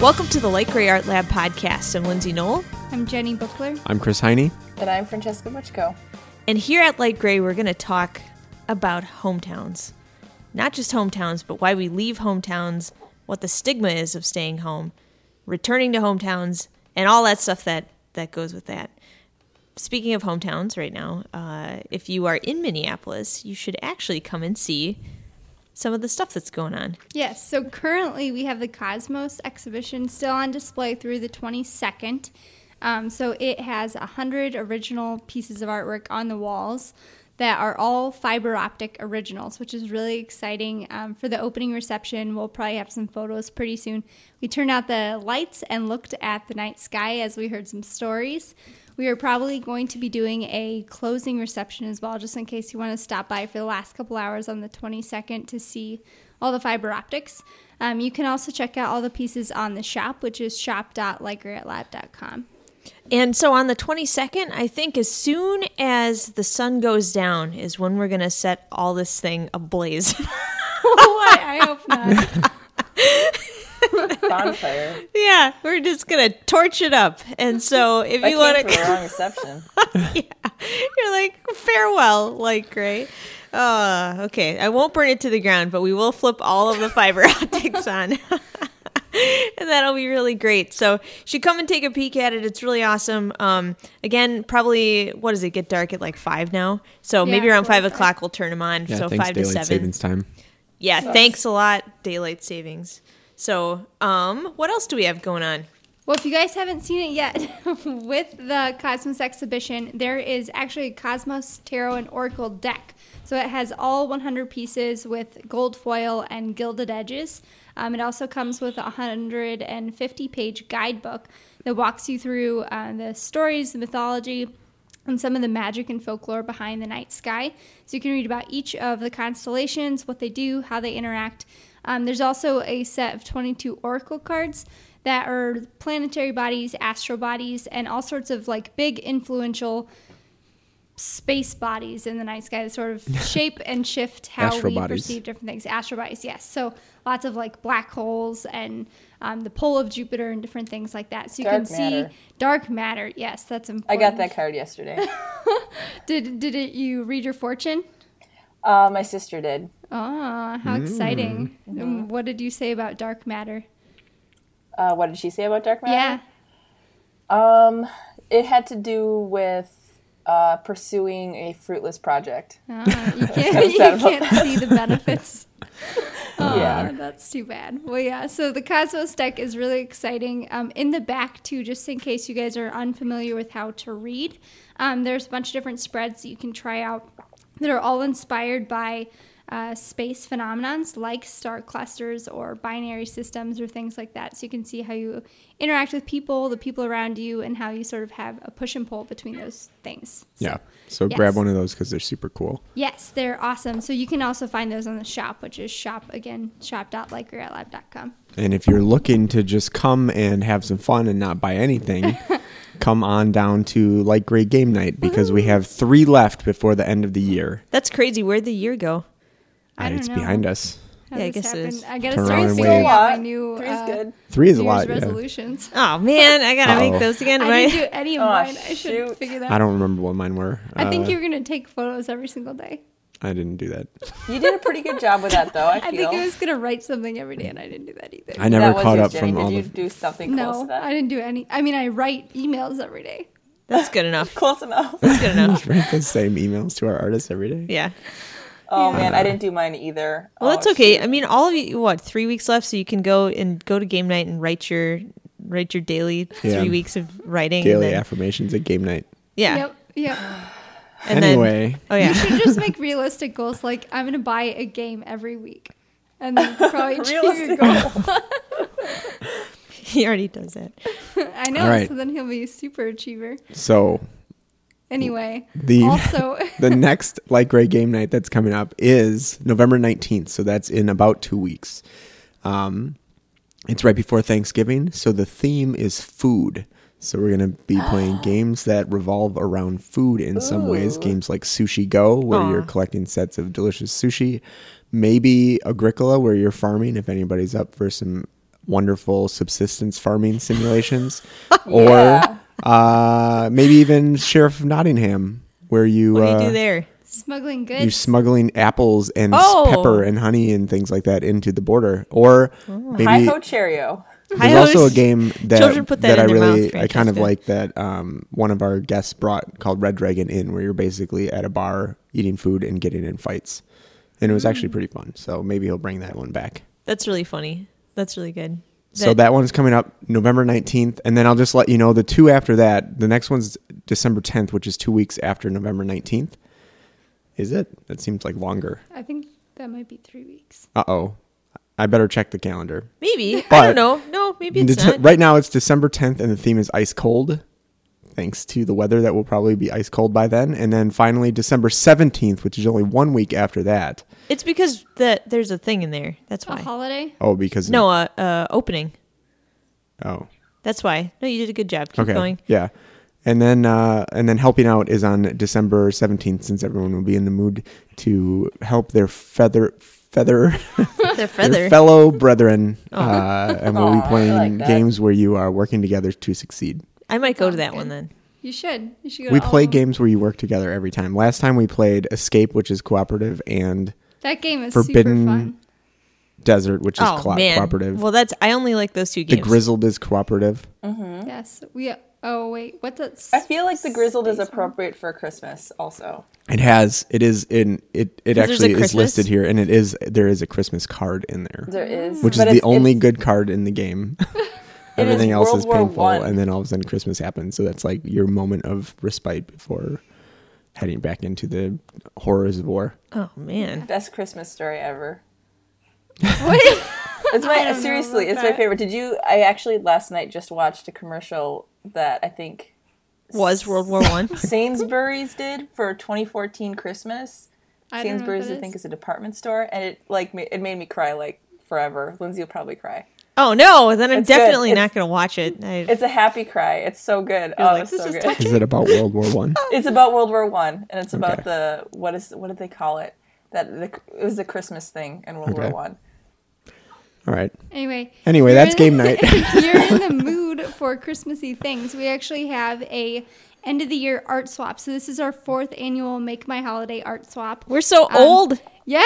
Welcome to the Light Grey Art Lab podcast. I'm Lindsay Nohl, I'm Jenny Buckler. I'm Chris Heine. And I'm Francesca Buchko. and here at Light Grey, we're going to talk about hometowns. Not just hometowns, but why we leave hometowns, what the stigma is of staying home, returning to hometowns, and all that stuff that, that goes with that. Speaking of hometowns right now, uh, if you are in Minneapolis, you should actually come and see some of the stuff that's going on. Yes, so currently we have the Cosmos exhibition still on display through the 22nd. Um, so it has 100 original pieces of artwork on the walls that are all fiber optic originals, which is really exciting. Um, for the opening reception, we'll probably have some photos pretty soon. We turned out the lights and looked at the night sky as we heard some stories. We are probably going to be doing a closing reception as well, just in case you want to stop by for the last couple hours on the 22nd to see all the fiber optics. Um, you can also check out all the pieces on the shop, which is shop.lightgreyartlab.com. And so on the 22nd, I think as soon as the sun goes down is when we're going to set all this thing ablaze. what? I hope not. Bonfire. yeah, we're just going to torch it up. And so if I you want came for the to, wrong reception. yeah, you're like, farewell, like, great. Uh, okay, I won't burn it to the ground, but we will flip all of the fiber optics on. and that'll be really great. So you should come and take a peek at it. It's really awesome. Um, again, probably what does it get dark at like five now? So maybe around five five. o'clock we'll turn them on. Yeah, so thanks five to seven. savings time. Yeah, thanks a lot, daylight savings. So, um, what else do we have going on? Well, if you guys haven't seen it yet, with the Cosmos exhibition, there is actually a Cosmos Tarot and Oracle deck. So it has all 100 pieces with gold foil and gilded edges. Um, it also comes with a 150 page guidebook that walks you through uh, the stories, the mythology, and some of the magic and folklore behind the night sky. So you can read about each of the constellations, what they do, how they interact. Um, there's also a set of 22 oracle cards that are planetary bodies, astro bodies, and all sorts of like big influential space bodies in the night sky that sort of shape and shift how Astro we bodies. perceive different things. Astro bodies, yes. So lots of like black holes and um, the pole of Jupiter and different things like that. So you Dark can see matter. dark matter. Yes, that's important. I got that card yesterday. Did did it, you read your fortune? Uh, my sister did. Oh, how exciting! Mm-hmm. Um, what did you say about dark matter? Uh, what did she say about dark matter? Yeah. matter? Um, it had to do with uh, pursuing a fruitless project. Ah, you can't, you sad about can't see the benefits. Oh, Yeah. that's too bad. Well, yeah. So the Cosmos deck is really exciting. Um, in the back too, just in case you guys are unfamiliar with how to read, um, there's a bunch of different spreads that you can try out that are all inspired by uh, space phenomenons like star clusters or binary systems or things like that. So you can see how you interact with people, the people around you, and how you sort of have a push and pull between those things. So- Yeah. So yes. grab one of those because they're super cool. Yes, they're awesome. So you can also find those on the shop, which is shop again, shop.lightgreyartlab.com. And if you're looking to just come and have some fun and not buy anything, come on down to Light Grey Game Night because we have three left before the end of the year. That's crazy. Where'd the year go? I And it's know. behind us. How Yeah, I guess happened. is. I gotta Turn start around and figuring wave. out my new Three's uh, good. Three is a lot. Year's Yeah. resolutions. Oh man, I gotta Uh-oh. make those again. I Right? didn't do any of Oh, mine. I should shoot. figure that. I don't remember what mine were. I think Uh, you were gonna take photos every single day. I didn't do that. You did a pretty good job with that, though. I I think I was gonna write something every day, and I didn't do that either. I never that caught up Jenny. from all Did you the. do something close no, to that? I didn't do any. I mean, I write emails every day. That's good enough. Close enough. That's good enough. Write the same emails to our artists every day. Yeah. Oh man, I didn't do mine either. Well, oh, that's okay. I mean, all of you, what, three weeks left, so you can go and go to game night and write your write your daily Yeah. three weeks of writing. Daily and then, affirmations at game night. yeah. Yep. Yep. And anyway, Then, oh yeah. You should just make realistic goals like I'm gonna buy a game every week, and then probably achieve your goal. he already does it. I know. All right. So then he'll be a super achiever. so Anyway, the also the next Light Grey game night that's coming up is November 19th. So that's in about two weeks. Um, it's right before Thanksgiving. So the theme is food. So we're going to be playing games that revolve around food in some ways. Games like Sushi Go, where Aw. you're collecting sets of delicious sushi. Maybe Agricola, where you're farming, if anybody's up for some wonderful subsistence farming simulations, Yeah. or uh, maybe even Sheriff of Nottingham, where you What do you uh, do there? Smuggling goods. you're smuggling apples and Oh. pepper and honey and things like that into the border, or Hi maybe ho Cheerio. there's Hi-Ho's- also a game that Children put that I in their really mouth, I kind of like that um, one of our guests brought called Red Dragon Inn, where you're basically at a bar eating food and getting in fights, and it was Mm. actually pretty fun. So maybe he'll bring that one back. That's really funny. That's really good. So that one's coming up November 19th. And then I'll just let you know the two after that. The next one's December 10th, which is two weeks after November 19th. Is it? That seems like longer. I think that might be three weeks. Uh oh. I better check the calendar. maybe I don't know. No, maybe it's Dece- not. right now it's December 10th, and the theme is ice cold, thanks to the weather that will probably be ice cold by then. And then finally, December 17th, which is only one week after that. It's because that there's a thing in there. That's why. A holiday. Oh, because. No, uh, uh, opening. Oh. That's why. No, you did a good job. Keep okay. going. Yeah. And then uh, and then helping out is on December seventeenth, since everyone will be in the mood to help their feather feather Their their feather. fellow brethren, uh, and we'll Aw, be playing like games where you are working together to succeed. I might go to that good. one then. You should. You should go We to play games where you work together every time. Last time we played Escape, which is cooperative, and That game is Forbidden super fun. Desert, which is Oh co- man. cooperative. Well, that's I only like those two games. the. Grizzled is cooperative. Mm-hmm. Yes. We. Oh wait. What the? I feel like the grizzled is space one? appropriate for Christmas also. It has. It is in. It. It Because there's a actually is listed here, and it is. There is a Christmas card in there. There is. which is the only good card in the game. Everything else World is War painful, One. and then all of a sudden Christmas happens. So that's like your moment of respite before heading back into the horrors of war. Oh man. Best Christmas story ever. Wait. It's I my don't know seriously, about it's my that. favorite. Did you? I actually last night just watched a commercial that I think Was World War One? Sainsbury's did for 2014 Christmas. I don't know what Sainsbury's, that I think, is. is a department store, and it like ma- it made me cry like forever. Lindsay will probably cry. Oh no, then I'm It's definitely not going to watch it. I, It's a happy cry. It's so good. Oh, like, it's "This so is good. touching." Is it about World War One? It's about World War One, and it's about the what is what did they call it? That the, it was the Christmas thing in World Okay. War One. All right. Anyway. Anyway, that's in- game night. you're in the mood for Christmassy things. We actually have a end of the year art swap. So this is our fourth annual Make My Holiday art swap. we're so Um, old. Yeah.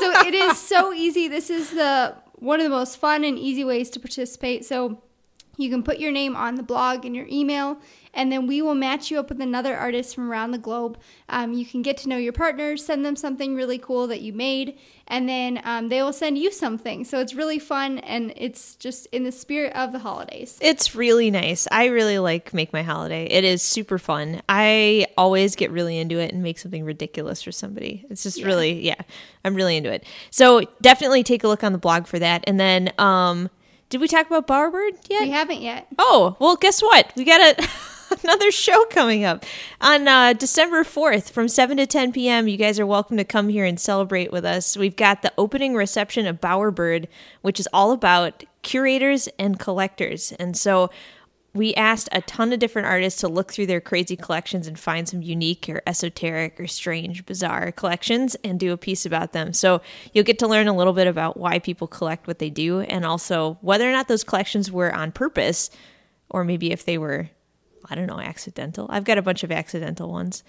so it is so easy. This is the one of the most fun and easy ways to participate. So you can put your name on the blog and your email, and then we will match you up with another artist from around the globe. Um, you can get to know your partners, send them something really cool that you made, and then um, they will send you something. So it's really fun, and it's just in the spirit of the holidays. It's really nice. I really like Make My Holiday. It is super fun. I always get really into it and make something ridiculous for somebody. It's just really, yeah, I'm really into it. So definitely take a look on the blog for that. And then, um, did we talk about Bowerbird yet? We haven't yet. Oh, well, guess what? We got a, another show coming up on uh, December 4th from 7 to 10 p.m. You guys are welcome to come here and celebrate with us. We've got the opening reception of Bowerbird, which is all about curators and collectors. And so we asked a ton of different artists to look through their crazy collections and find some unique or esoteric or strange, bizarre collections and do a piece about them. So you'll get to learn a little bit about why people collect what they do and also whether or not those collections were on purpose or maybe if they were, I don't know, accidental. I've got a bunch of accidental ones.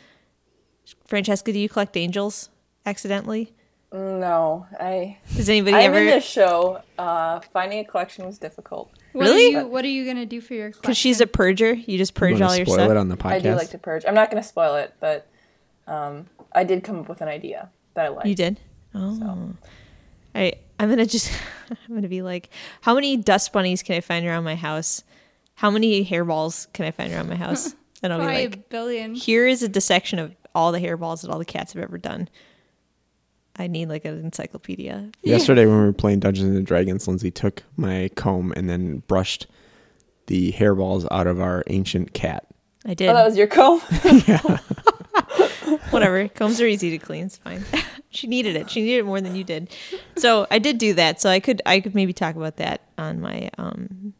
Francesca, do you collect angels accidentally? No, I. Does anybody I'm ever? in this show. Uh, finding a collection was difficult. What Really? Are you, what are you gonna do for your? Because she's a purger, you just purge Wanna all your spoil stuff. it on the podcast. I do like to purge. I'm not going to spoil it, but um, I did come up with an idea that I like. You did? Oh. I I'm gonna just I'm gonna be like, how many dust bunnies can I find around my house? How many hairballs can I find around my house? And I'll be Probably like, a billion. here is a dissection of all the hairballs that all the cats have ever done. I need like an encyclopedia. Yesterday when we were playing Dungeons and Dragons, Lindsay took my comb and then brushed the hairballs out of our ancient cat. I did. Oh, that was your comb. Whatever. Combs are easy to clean. It's fine. she needed it. She needed it more than you did. So I did do that. So I could I could maybe talk about that on my um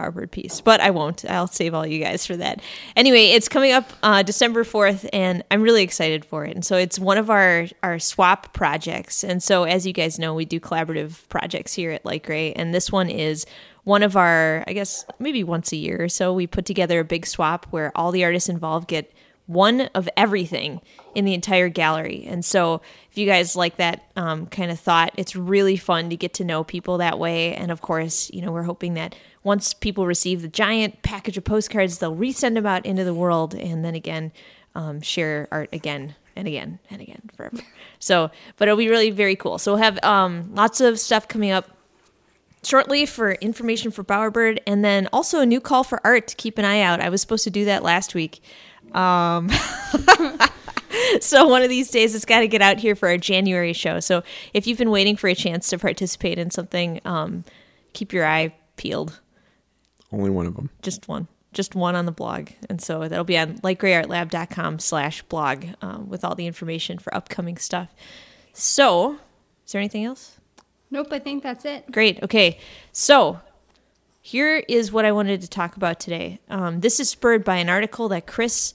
Bowerbird piece, but I won't. I'll save all you guys for that. Anyway, it's coming up uh, December 4th, and I'm really excited for it. And so it's one of our, our swap projects. And so, as you guys know, we do collaborative projects here at Light Grey, and this one is one of our, I guess, maybe once a year or so, we put together a big swap where all the artists involved get one of everything in the entire gallery. And so, if you guys like that um, kind of thought, it's really fun to get to know people that way. And of course, you know, we're hoping that once people receive the giant package of postcards, they'll resend them out into the world and then again um, share art again and again and again forever. So, but it'll be really very cool. So, we'll have um, lots of stuff coming up shortly for information for Bowerbird, and then also a new call for art to keep an eye out. I was supposed to do that last week. Um, so one of these days it's got to get out here for our January show. So if you've been waiting for a chance to participate in something, um, keep your eye peeled. Only one of them. Just one. Just one on the blog. And so that'll be on lightgreyartlab.com slash blog um, with all the information for upcoming stuff. So, is there anything else? Nope, I think that's it. Great. Okay. So here is what I wanted to talk about today. Um, this is spurred by an article that Chris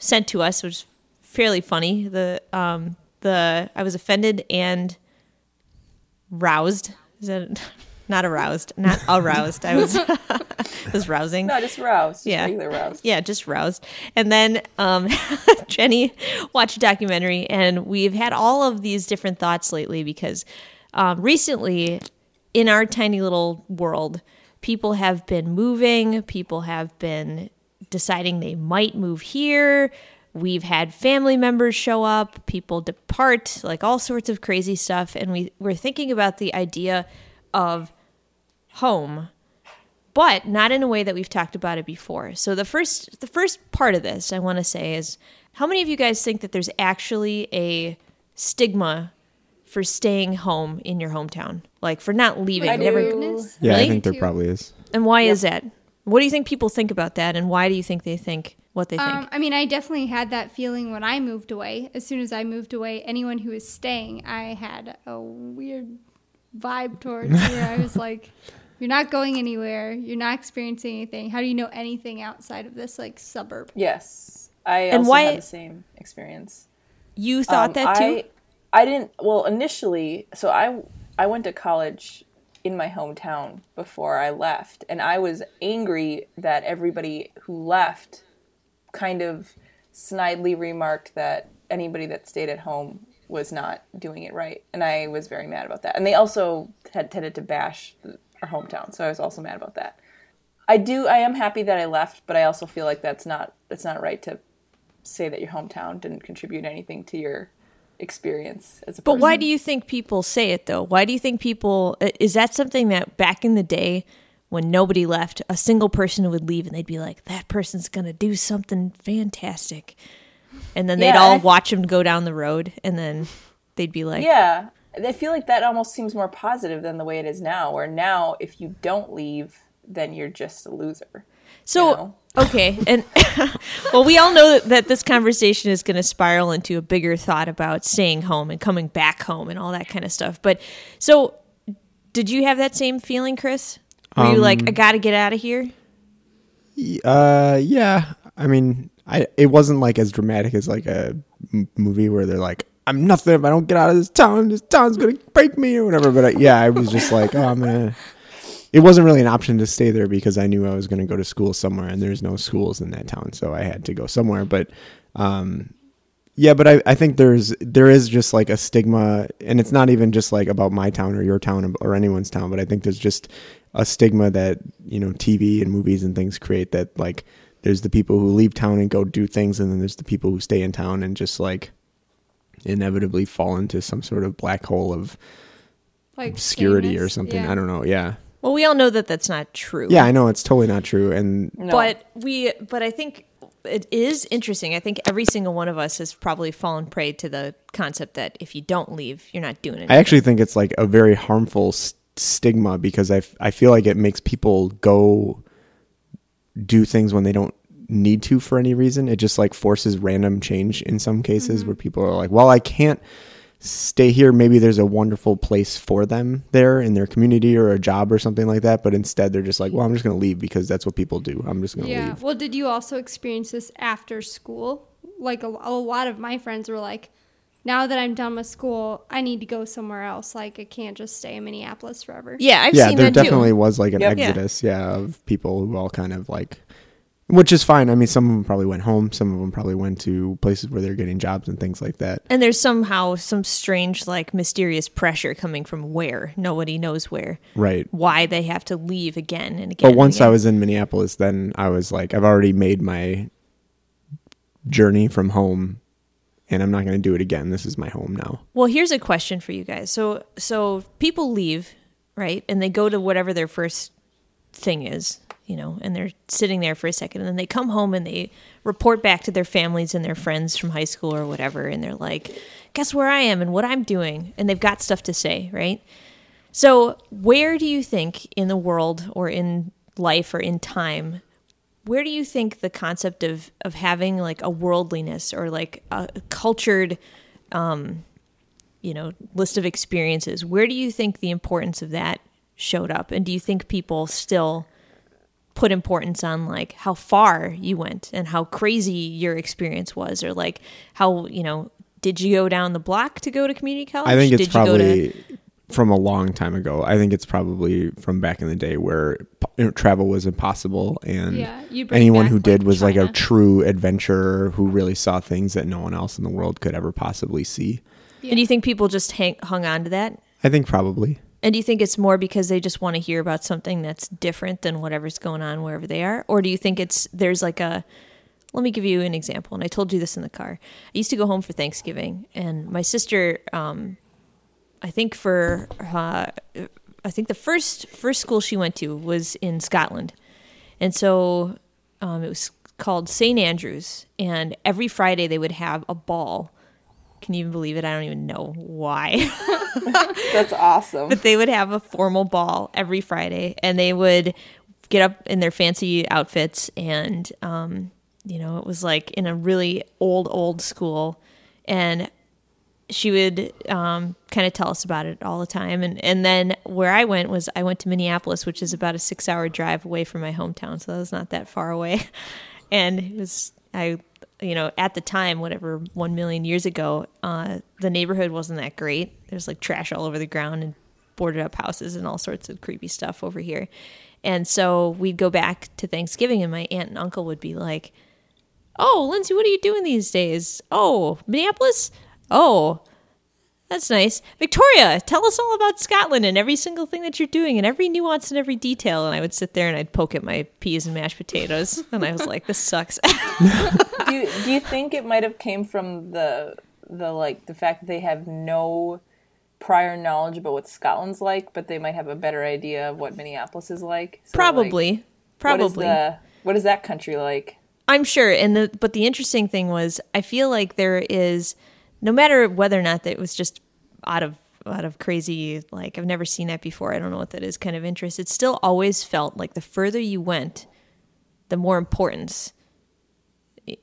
sent to us, which is fairly funny. The um, the I was offended and roused. Is that not aroused? Not aroused. I was was rousing. No, just roused. Just Yeah. regular roused. Yeah, just roused. And then um, Jenny watched a documentary, and we've had all of these different thoughts lately because um, recently, in our tiny little world, people have been moving, people have been deciding they might move here. We've had family members show up, people depart, like all sorts of crazy stuff. And we, we're thinking about the idea of home but not in a way that we've talked about it before. So the first the first part of this I want to say is how many of you guys think that there's actually a stigma for staying home in your hometown? Like for not leaving. I never do. Yeah, Really? I think there probably is. And why is that? What do you think people think about that and why do you think they think what they think? Um, I mean, I definitely had that feeling when I moved away. As soon as I moved away, anyone who was staying, I had a weird vibe towards where I was like, "You're not going anywhere. You're not experiencing anything. How do you know anything outside of this like suburb?" Yes, I And also why- had the same experience. you thought Um, that too? I, I didn't. Well, initially, so I I went to college in my hometown before I left, and I was angry that everybody who left kind of snidely remarked that anybody that stayed at home was not doing it right, and I was very mad about that. And they also had tended to bash our hometown, so I was also mad about that. I do. I am happy that I left, but I also feel like that's not that's not right to say that your hometown didn't contribute anything to your experience as a But person. why do you think people say it though? Why do you think people is that something that back in the day when nobody left, a single person would leave and they'd be like, "That person's gonna do something fantastic," and then they'd all watch him go down the road, and then they'd be like, Yeah, I feel like that almost seems more positive than the way it is now. Where now, if you don't leave, then you're just a loser. So you know? okay, and well, we all know that, that this conversation is going to spiral into a bigger thought about staying home and coming back home and all that kind of stuff. But so, did you have that same feeling, Chris? Were you like, I got to get out of here? Uh, yeah. I mean, I it wasn't like as dramatic as like a m- movie where they're like, "I'm nothing if I don't get out of this town. This town's gonna break me" or whatever. But I, yeah, I was just like, "Oh, I'm gonna." It wasn't really an option to stay there because I knew I was going to go to school somewhere, and there's no schools in that town, so I had to go somewhere. But, um, yeah, but I, I think there's there is just like a stigma, and it's not even just like about my town or your town or anyone's town, but I think there's just a stigma that you know TV and movies and things create that like there's the people who leave town and go do things, and then there's the people who stay in town and just like inevitably fall into some sort of black hole of Like obscurity or something. Yeah. I don't know. Yeah, Well, we all know that that's not true. yeah, I know it's totally not true, and No. But we, but I think it is interesting. I think every single one of us has probably fallen prey to the concept that if you don't leave, you're not doing it. I actually think it's like a very harmful s- stigma because I, f- I feel like it makes people go do things when they don't need to for any reason. It just like forces random change in some cases mm-hmm. where people are like, well, I can't stay here. Maybe there's a wonderful place for them there in their community or a job or something like that. But instead, they're just like, well, I'm just going to leave because that's what people do. I'm just going to Yeah. leave. Well, did you also experience this after school? Like a, a lot of my friends were like, now that I'm done with school, I need to go somewhere else. Like I can't just stay in Minneapolis forever. Yeah, I've yeah, seen there that definitely too. was like an Yep. Yeah. exodus, yeah. of people who all kind of like, which is fine. I mean, some of them probably went home. Some of them probably went to places where they're getting jobs and things like that. And there's somehow some strange, like mysterious pressure coming from where nobody knows where, Right. why they have to leave again and again. But once and I was in Minneapolis, then I was like, I've already made my journey from home, and I'm not going to do it again. This is my home now. Well, here's a question for you guys. So, so people leave, right, and they go to whatever their first thing is, you know, and they're sitting there for a second, and then they come home and they report back to their families and their friends from high school or whatever, and they're like, "Guess where I am and what I'm doing," and they've got stuff to say, right? So, where do you think in the world or in life or in time where do you think the concept of of having like a worldliness or like a cultured um you know list of experiences where do you think the importance of that showed up and do you think people still put importance on like how far you went and how crazy your experience was or like how you know did you go down the block to go to community college I think it's did you go to probably from a long time ago. I think it's probably from back in the day where travel was impossible, and Yeah, anyone who did like, was like a true adventurer who really saw things that no one else in the world could ever possibly see. and do you think people just hang, hung on to that I think probably. And do you think it's more because they just want to hear about something that's different than whatever's going on wherever they are? Or do you think it's there's like a let me give you an example, and I told you this in the car. I used to go home for Thanksgiving, and my sister, um, I think for uh, I think the first first school she went to was in Scotland, and so um, it was called St Andrews, and every Friday they would have a ball. Can you even believe it? I don't even know why. That's awesome. but they would have a formal ball every Friday, and they would get up in their fancy outfits, and um, you know, it was like in a really old, old school, and she would um, kind of tell us about it all the time. And and then where I went was I went to Minneapolis, which is about a six hour drive away from my hometown, so that was not that far away. And it was I, you know, at the time, whatever one million years ago, uh, the neighborhood wasn't that great. There's like trash all over the ground and boarded up houses and all sorts of creepy stuff over here. And so we'd go back to Thanksgiving, and my aunt and uncle would be like, Oh, Lindsay, what are you doing these days? Oh, Minneapolis? Oh, that's nice. Victoria, tell us all about Scotland and every single thing that you're doing and every nuance and every detail. And I would sit there and I'd poke at my peas and mashed potatoes. And I was like, this sucks. do you, do you think it might have came from the the like the fact that they have no prior knowledge about what Scotland's like, but they might have a better idea of what Minneapolis is like? So, like, probably. What is, Probably. the, what is that country like? I'm sure. And the but the interesting thing was I feel like there is no matter whether or not that was just out of out of crazy like I've never seen that before. I don't know what that is kind of interest. It still always felt like the further you went, the more importance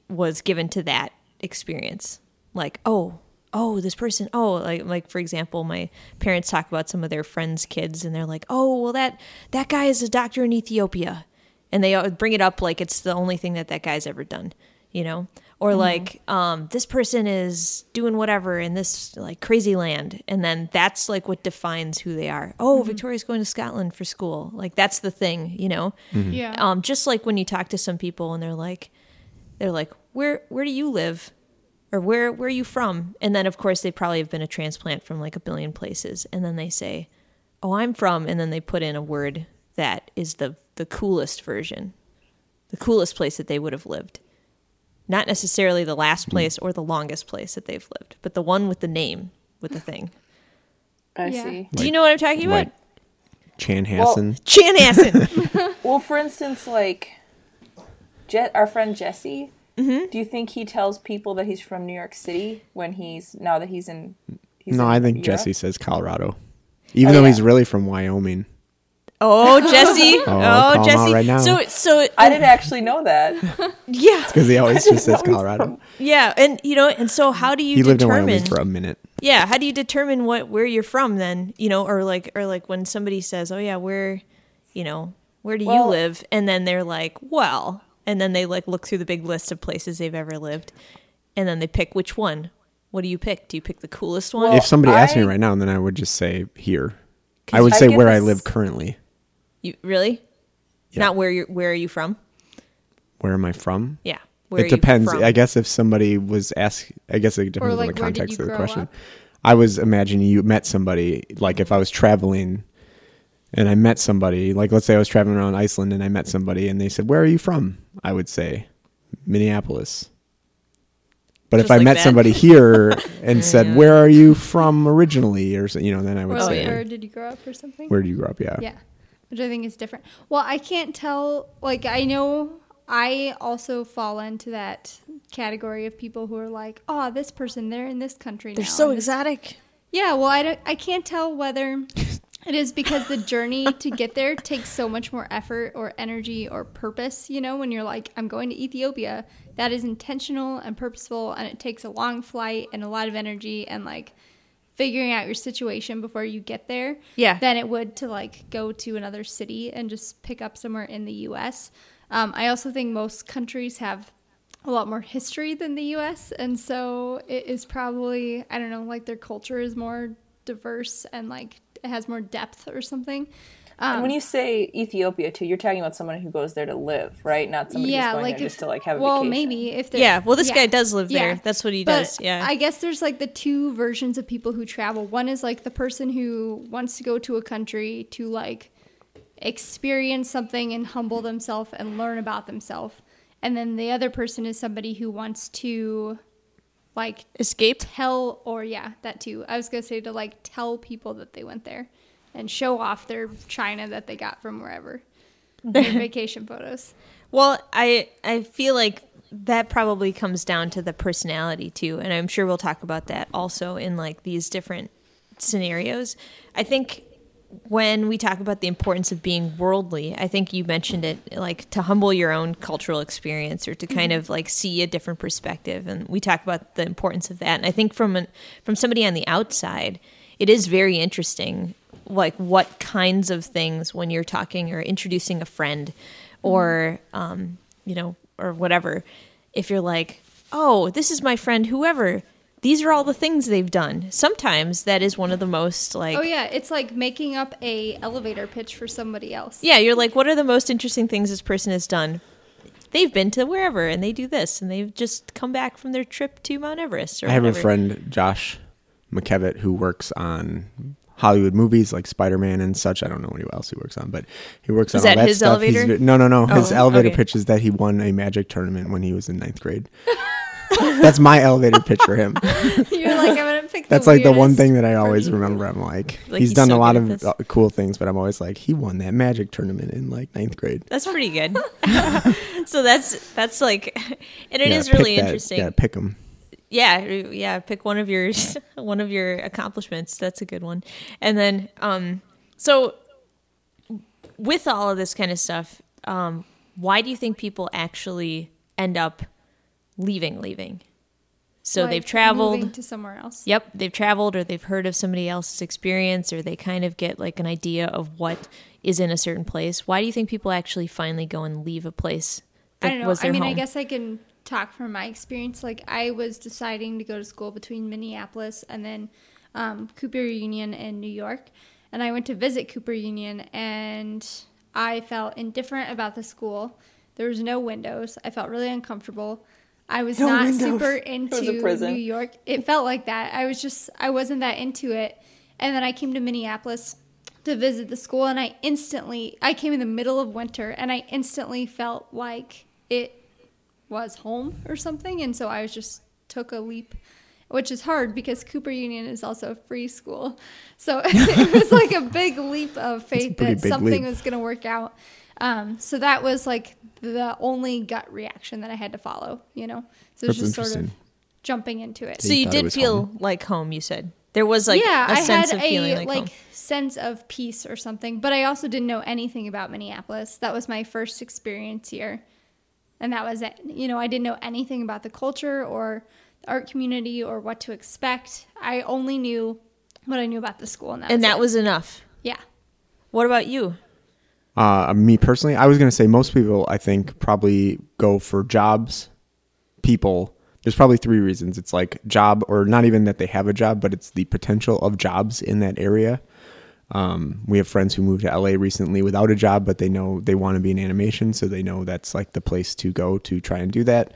was given to that experience. Like, oh, oh, this person, oh, like like for example, my parents talk about some of their friends' kids and they're like, "Oh, well that that guy is a doctor in Ethiopia." And they bring it up like it's the only thing that that guy's ever done, you know? Or like um this person is doing whatever in this like crazy land and then that's like what defines who they are. Oh, Victoria's going to Scotland for school. Like that's the thing, you know? Yeah. Um, just like when you talk to some people and they're like, they're like, where where do you live, or where where are you from? And then of course they probably have been a transplant from like a billion places, and then they say, oh, I'm from, and then they put in a word that is the the coolest version, the coolest place that they would have lived. Not necessarily the last place or the longest place that they've lived, but the one with the name with the thing. I Yeah. see. Do you know what I'm talking about? Chan Like Chanhassen. Chanhassen. Well, for instance, like Je- our friend Jesse. Mm-hmm. Do you think he tells people that he's from New York City when he's now that he's in? He's no, in I think Europe? Jesse says Colorado, even Oh, though yeah. he's really from Wyoming. Oh, Jesse. Oh, oh, call Oh, Jesse. right now. So, so I didn't actually know that. yeah, Because he always just says know Colorado. from- yeah, and you know, and so how do you He lived in determine? Wyoming for a minute. Yeah, how do you determine what where you're from then? You know, or like or like when somebody says, "Oh yeah, where, you know, where do you live?" and then they're like, "Well," and then they like look through the big list of places they've ever lived, and then they pick which one. What do you pick? Do you pick the coolest one? Well, if somebody asked me right now, then I would just say here. I would I say where I live currently. You really? Yeah. Not where you're where are you from? Where am I from? Yeah. Where it depends. I guess if somebody was asked, I guess it depends like, on the where did context you of the grow question. up? I was imagining you met somebody, like if I was traveling and I met somebody, like let's say I was traveling around Iceland and I met somebody and they said, Where are you from? I would say, Minneapolis. But if Just I like met that? somebody here and said, Where are you from originally? Or, you know, then I would Or Oh, say, where did you grow up or something? Where did you grow up? Yeah. Yeah, which I think is different. Well, I can't tell. Like, I know I also fall into that category of people who are like, "Oh, this person, they're in this country They're now." so and exotic. Yeah, well, I don't. I can't tell whether it is because the journey to get there takes so much more effort or energy or purpose. You know, when you're like, "I'm going to Ethiopia," that is intentional and purposeful, and it takes a long flight and a lot of energy and like figuring out your situation before you get there Yeah. than it would to like go to another city and just pick up somewhere in the US. Um, I also think most countries have a lot more history than the US. And so it is probably, I don't know, like their culture is more diverse and like it has more depth or something. Um, and when you say Ethiopia too, you're talking about someone who goes there to live, right? Not somebody yeah, who's going like there if, just to like have a well, vacation. maybe if they're Yeah, well, this yeah, guy does live there. yeah. That's what he But does. Yeah. I guess there's like the two versions of people who travel. One is like the person who wants to go to a country to like experience something and humble themselves and learn about themselves. And then the other person is somebody who wants to like Escape. tell or yeah, that too. I was going to say to like tell people that they went there and show off their china that they got from wherever. Their vacation photos. Well, I I feel like that probably comes down to the personality too, and I'm sure we'll talk about that also in like these different scenarios. I think when we talk about the importance of being worldly, I think you mentioned it like to humble your own cultural experience or to mm-hmm. kind of like see a different perspective and we talk about the importance of that. And I think from an, from somebody on the outside, it is very interesting like what kinds of things when you're talking or introducing a friend or um, you know or whatever if you're like oh this is my friend whoever these are all the things they've done. Sometimes that is one of the most like Oh yeah, it's like making up a elevator pitch for somebody else. yeah you're like what are the most interesting things this person has done? They've been to wherever and they do this and they've just come back from their trip to mount everest or I have a friend, Josh McKevitt, who works on Hollywood movies like Spider Man and such. I don't know what else he works on, but he works Is on all that that his stuff. Elevator? ve- no, no, no. His Oh, elevator okay. pitch is that he won a magic tournament when he was in ninth grade. That's my elevator pitch for him. You're like, I'm gonna pick. That's the like the one thing that I always remember. I'm like, Like, he's he's done so a lot of uh, cool things, but I'm always like, he won that magic tournament in like ninth grade. that's pretty good so that's that's like and it Yeah, is really that- interesting Yeah, pick him. Yeah yeah pick one of your one of your accomplishments that's a good one and then um so with all of this kind of stuff um why do you think people actually end up leaving leaving so Like, they've traveled to somewhere else. Yep, they've traveled or they've heard of somebody else's experience or they kind of get like an idea of what is in a certain place. Why do you think people actually finally go and leave a place that I don't know. was I their mean, I guess I can talk from my experience. Like, I was deciding to go to school between Minneapolis and then um, Cooper Union in New York. And I went to visit Cooper Union and I felt indifferent about the school. There was no windows. I felt really uncomfortable. I was No not windows. super It was a into. New York. It felt like that. I was just, I wasn't that into it. And then I came to Minneapolis to visit the school and I instantly, I came in the middle of winter and I instantly felt like it was home or something. And so I was just took a leap, which is hard because Cooper Union is also a free school. So it was like a big leap of faith that something leap. was going to work out. Um, so that was like the only gut reaction that I had to follow, you know? So it was That's just sort of jumping into it. so you you did feel home. like home, you said. There was like yeah, a I sense had of feeling a like, like sense of peace or something, but I also didn't know anything about Minneapolis. That was my first experience here, and that was it. You know, I didn't know anything about the culture or the art community or what to expect. I only knew what I knew about the school, and that and was that it. was enough. yeah. What about you? Uh, me personally, I was going to say most people, I think, probably go for jobs, people. There's probably three reasons. It's like job, or not even that they have a job, but it's the potential of jobs in that area. Um, we have friends who moved to LA recently without a job, but they know they want to be in animation, so they know that's like the place to go to try and do that.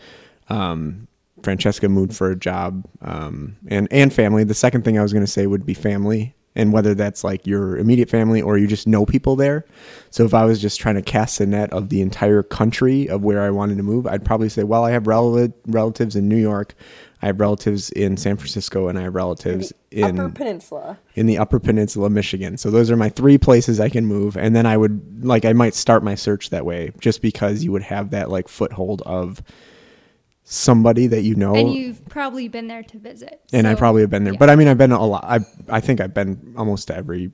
Um, Francesca moved for a job um, and and family. The second thing I was going to say would be family, and whether that's like your immediate family or you just know people there. So if I was just trying to cast a net of the entire country of where I wanted to move, I'd probably say, well, I have rel- relatives in New York, I have relatives in San Francisco, and I have relatives The in Upper Peninsula. in the Upper Peninsula, of Michigan. So those are my three places I can move, and then I would like I might start my search that way, just because you would have that like foothold of somebody that you know, And you've probably been there to visit. and I probably have been there. yeah. But I mean, I've been a lot. I I think I've been almost to every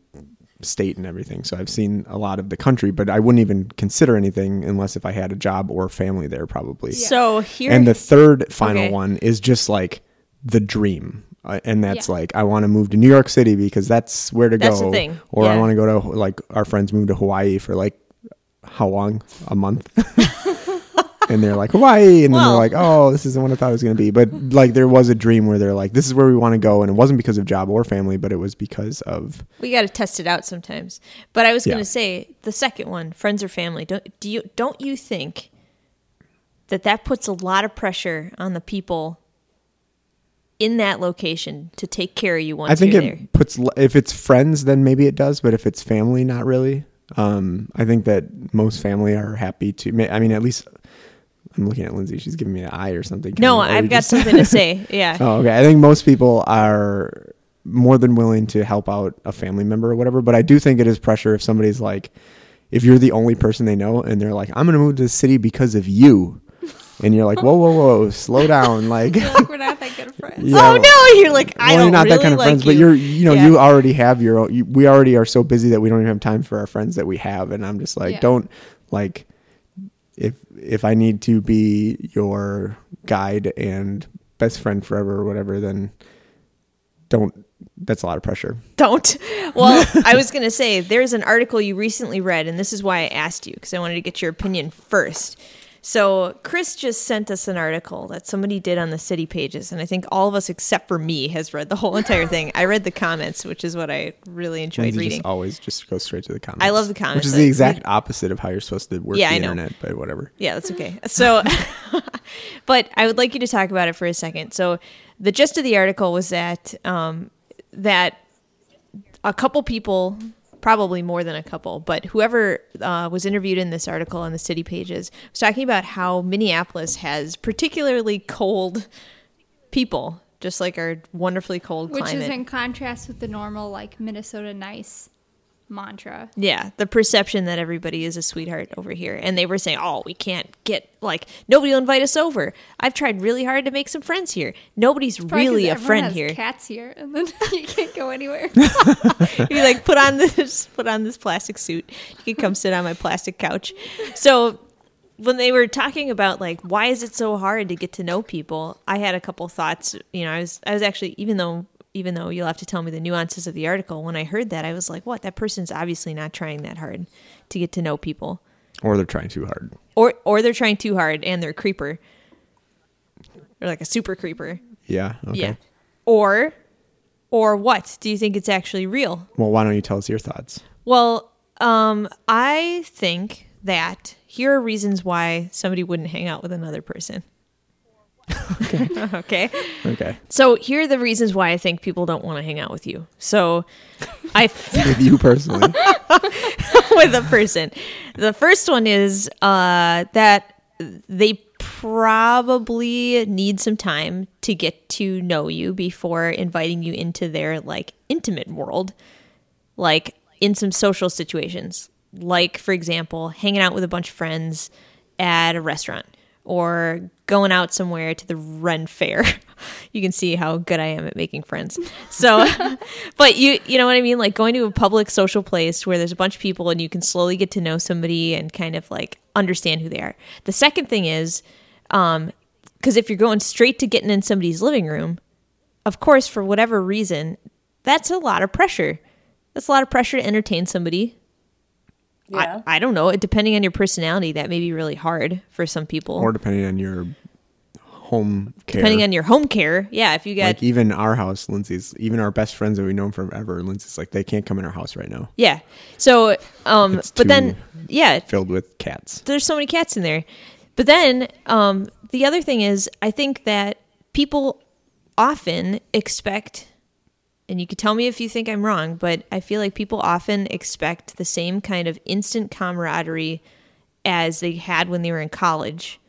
state and everything. So I've seen a lot of the country, but I wouldn't even consider anything unless if I had a job or family there, probably. So here, And the third final Okay. one is just like the dream. Uh, and that's Yeah. like I want to move to New York City because that's where to That's go. the thing. Or I want to go to like our friends moved to Hawaii for like how long? A month. and they're like Hawaii, and then they're like, oh, this isn't what I thought it was going to be. But like there was a dream where they're like, this is where we want to go, and it wasn't because of job or family, but it was because of we got to test it out sometimes. But I was going to say the second one, friends or family. Don't do you don't you think that that puts a lot of pressure on the people in that location to take care of you once I think it there? puts if it's friends, then maybe it does, but if it's family, not really. Um, I think that most family are happy to. I mean, at least I'm looking at Lindsay; she's giving me an eye or something. No, I've got something to say. Yeah. Oh, okay. I think most people are more than willing to help out a family member or whatever, but I do think it is pressure if somebody's like, if you're the only person they know and they're like, I'm going to move to the city because of you. And you're like, whoa, whoa, whoa, slow down. Like, like we're not that good of friends. yeah, oh no, you're like I well, don't you're not really that kind of like friends, you. but you're, you know, Yeah. you already have your own. You, we already are so busy that we don't even have time for our friends that we have, and I'm just like, Yeah. don't like if if I need to be your guide and best friend forever or whatever, then don't. That's a lot of pressure. Don't. Well, I was going to say there's an article you recently read, and this is why I asked you because I wanted to get your opinion first. So, Chris just sent us an article that somebody did on the city pages, and I think all of us except for me has read the whole entire thing. I read the comments, which is what I really enjoyed Lindsay reading. just always just go straight to the comments. I love the comments. which is the exact opposite of how you're supposed to work Yeah, the I know. internet. But whatever. Yeah, that's okay. So, but I would like you to talk about it for a second. So, the gist of the article was that um, that a couple people, probably more than a couple, but whoever uh, was interviewed in this article on the city pages was talking about how Minneapolis has particularly cold people, just like our wonderfully cold Which climate. Which is in contrast with the normal like Minnesota nice mantra. Yeah, the perception that everybody is a sweetheart over here. And they were saying, oh, we can't get, like, nobody will invite us over. I've tried really hard to make some friends here. Nobody's really a friend here. Cats here, and then you can't go anywhere. you like put on this put on this plastic suit. You can come sit on my plastic couch. So when they were talking about like why is it so hard to get to know people, I had a couple thoughts. You know, I was I was actually even though even though you'll have to tell me the nuances of the article, when I heard that I was like, what? That person's obviously not trying that hard to get to know people. Or they're trying too hard. Or or they're trying too hard and they're a creeper. Or like a super creeper. Yeah. Okay. Yeah. Or or what? Do you think it's actually real? Well, why don't you tell us your thoughts? Well, um, I think that here are reasons why somebody wouldn't hang out with another person. Okay. Okay. Okay. So here are the reasons why I think people don't want to hang out with you. So I With you personally. with a person. The first one is uh, that they probably need some time to get to know you before inviting you into their like intimate world, like in some social situations, like for example, hanging out with a bunch of friends at a restaurant or going out somewhere to the Ren Fair. you can see how good I am at making friends. So, but you you know what I mean, like going to a public social place where there's a bunch of people and you can slowly get to know somebody and kind of like understand who they are. The second thing is um because if you're going straight to getting in somebody's living room, of course, for whatever reason, that's a lot of pressure. That's a lot of pressure to entertain somebody. Yeah. I, I don't know. Depending on your personality, that may be really hard for some people. or depending on your home care. depending on your home care. Yeah, if you get like even our house, Lindsay's, even our best friends that we've known forever, Lindsay's like they can't come in our house right now, yeah. So, um, It's but then yeah, filled with cats. there's so many cats in there. But then um, the other thing is, I think that people often expect, and you could tell me if you think I'm wrong, but I feel like people often expect the same kind of instant camaraderie as they had when they were in college.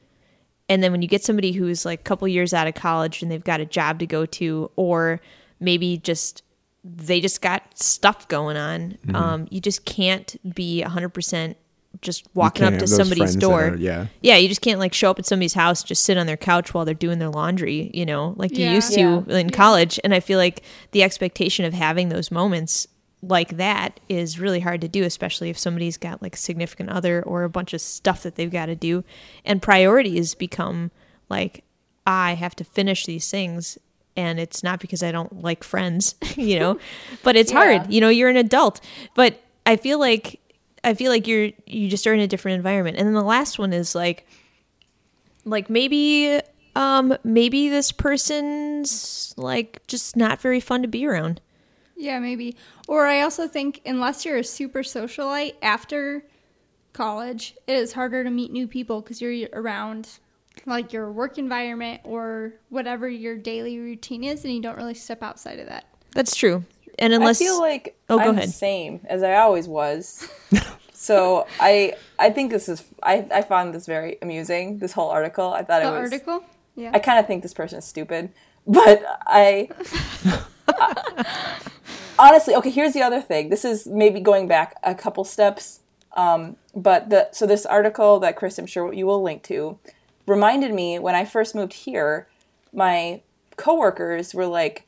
And then when you get somebody who's like a couple years out of college and they've got a job to go to, or maybe just they just got stuff going on, Mm-hmm. um, you just can't be 100% just walking up to somebody's door. are- yeah. Yeah, you just can't like show up at somebody's house, just sit on their couch while they're doing their laundry, you know, like you used to Yeah. in college. And I feel like the expectation of having those moments like that is really hard to do, especially if somebody's got like a significant other or a bunch of stuff that they've got to do. And priorities become like, I have to finish these things. And it's not because I don't like friends, you know, but it's Yeah. hard. You know, you're an adult. But I feel like I feel like you're you just are in a different environment. And then the last one is like like maybe um maybe this person's like just not very fun to be around. Yeah, maybe. Or I also think unless you're a super socialite after college, it is harder to meet new people because you're around like your work environment or whatever your daily routine is, and you don't really step outside of that. That's true. And unless I feel like Oh, go I'm ahead. the same as I always was. so I I think this is I, I found this very amusing. This whole article. I thought The it was article, yeah. I kind of think this person is stupid, but I, honestly okay. Here's the other thing. This is maybe going back a couple steps, um, but the so this article that Chris, I'm sure you will link to, reminded me when I first moved here. My coworkers were like,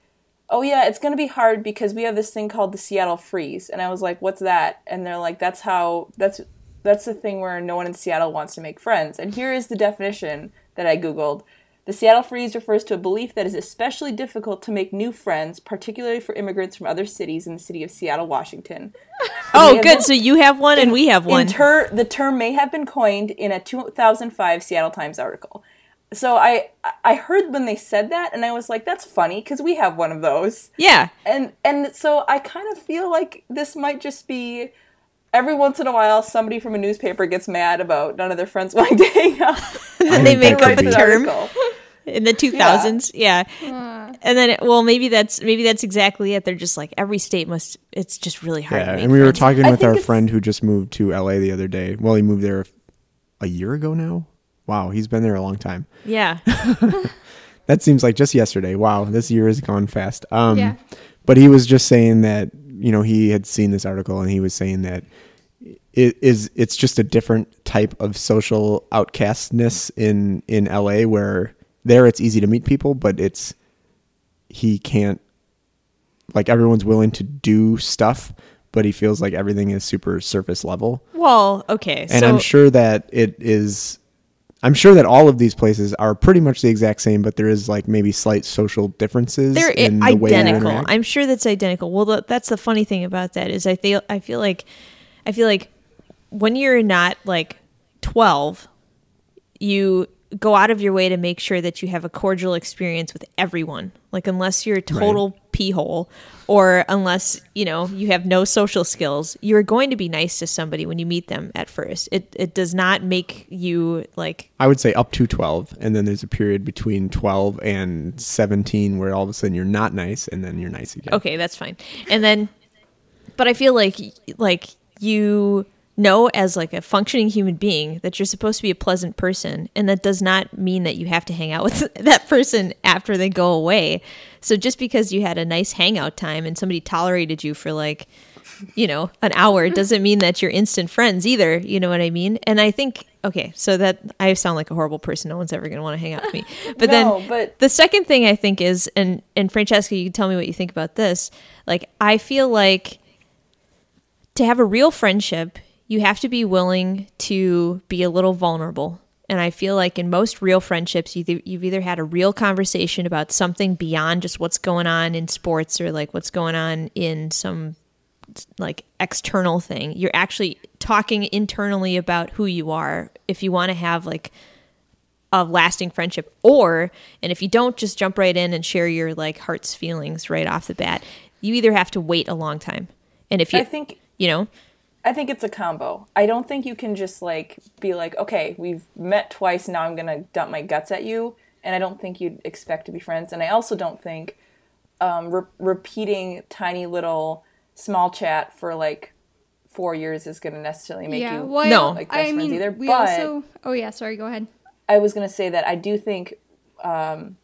"Oh yeah, it's going to be hard because we have this thing called the Seattle Freeze," and I was like, "What's that?" And they're like, "That's how that's." That's the thing where no one in Seattle wants to make friends. And here is the definition that I Googled. The Seattle freeze refers to a belief that is especially difficult to make new friends, particularly for immigrants from other cities in the city of Seattle, Washington. Oh, good. been- So you have one and we have one. In ter- the term may have been coined in a 2005 Seattle Times article. So I I heard when they said that, and I was like, "That's funny," because we have one of those. yeah. And and so I kind of feel like this might just be every once in a while somebody from a newspaper gets mad about none of their friends wanting to hang out. And they make up a be. term article. in the 2000s. Yeah. Hmm. And then well maybe that's maybe that's exactly it. They're just like every state must it's just really hard. Yeah, to make and we were talking with our it's- friend who just moved to LA the other day. Well, he moved there a year ago now. Wow, he's been there a long time. Yeah. That seems like just yesterday. Wow, this year has gone fast. Um, Yeah. But he was just saying that you know he had seen this article and he was saying that it is it's just a different type of social outcastness in in LA where there it's easy to meet people, but it's he can't like everyone's willing to do stuff, but he feels like everything is super surface level. Well, okay. And so I'm sure that it is I'm sure that all of these places are pretty much the exact same, but there is like maybe slight social differences they're in the way you identical. I'm sure that's identical. Well, the, that's the funny thing about that is I feel I feel like I feel like when you're not like 12, you go out of your way to make sure that you have a cordial experience with everyone. Like unless you're a total pee hole or unless, you know, you have no social skills, you're going to be nice to somebody when you meet them at first. It it does not make you like I would say up to 12, and then there's a period between 12 and 17 where all of a sudden you're not nice, and then you're nice again. okay that's fine and then but i feel like like you know as like a functioning human being that you're supposed to be a pleasant person and that does not mean that you have to hang out with that person after they go away. So just because you had a nice hangout time and somebody tolerated you for like you know an hour doesn't mean that you're instant friends either. You know what i mean? And i think okay so that i sound like a horrible person. No one's ever going to want to hang out with me. But No, then but- the second thing I think is, and and Francesca, you can tell me what you think about this. Like, I feel like to have a real friendship, you have to be willing to be a little vulnerable And I feel like in most real friendships, you've either had a real conversation about something beyond just what's going on in sports or like what's going on in some like external thing. You're actually talking internally about who you are if you want to have like a lasting friendship or and if you don't just jump right in and share your like heart's feelings right off the bat, you either have to wait a long time. And if you I think you know, I think it's a combo. I don't think you can just like be like, okay, we've met twice. Now I'm gonna dump my guts at you, and I don't think you'd expect to be friends. And I also don't think um, re- repeating tiny little small chat for like four years is gonna necessarily make yeah. you Well, No. like best I friends mean, either. we but also. Oh yeah, sorry. Go ahead. I was gonna say that I do think, um,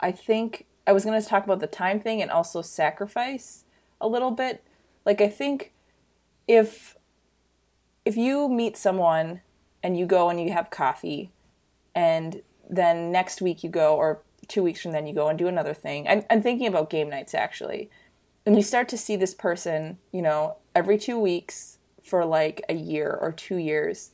I think I was gonna talk about the time thing and also sacrifice a little bit. Like I think if if you meet someone and you go and you have coffee, and then next week you go or two weeks from then you go and do another thing. I'm, I'm thinking about game nights actually, and you start to see this person, you know, every two weeks for like a year or two years.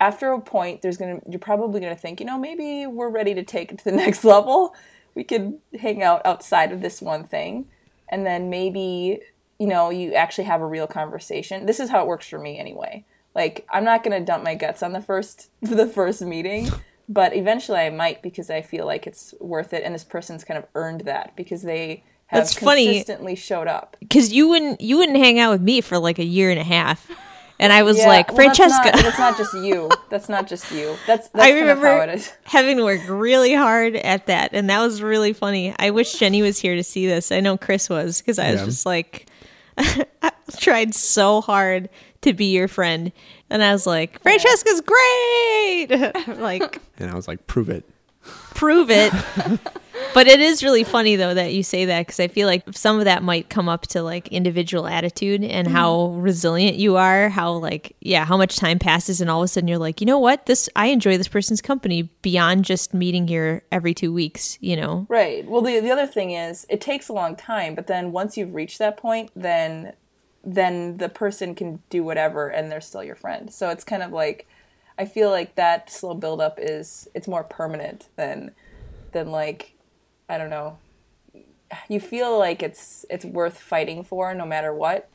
After a point there's gonna you're probably gonna think you know maybe we're ready to take it to the next level. We could hang out outside of this one thing. And then maybe you know you actually have a real conversation this is how it works for me anyway like i'm not gonna dump my guts on the first the first meeting but eventually i might because i feel like it's worth it and this person's kind of earned that because they have That's funny. consistently showed up because you wouldn't you wouldn't hang out with me for like a year and a half, and I was Yeah, like well, that's Francesca. not- That's not, just you. That's not just you. That's, that's I kind of how remember it is. having to work really hard at that, and that was really funny. I wish Jenny was here to see this. I know Chris was because I was Yeah. just like, I tried so hard to be your friend, and I was like, Francesca's great. like, And I was like, prove it. prove it. but it is really funny though that you say that because I feel like some of that might come up to like individual attitude and how mm-hmm. resilient you are. How like yeah, how much time passes and all of a sudden you're like, you know what, this I enjoy this person's company beyond just meeting here every two weeks. You know, Right. Well, the the other thing is, it takes a long time, but then once you've reached that point, then then the person can do whatever, and they're still your friend. So it's kind of like, I feel like that slow buildup is it's more permanent than than like, I don't know. You feel like it's it's worth fighting for no matter what.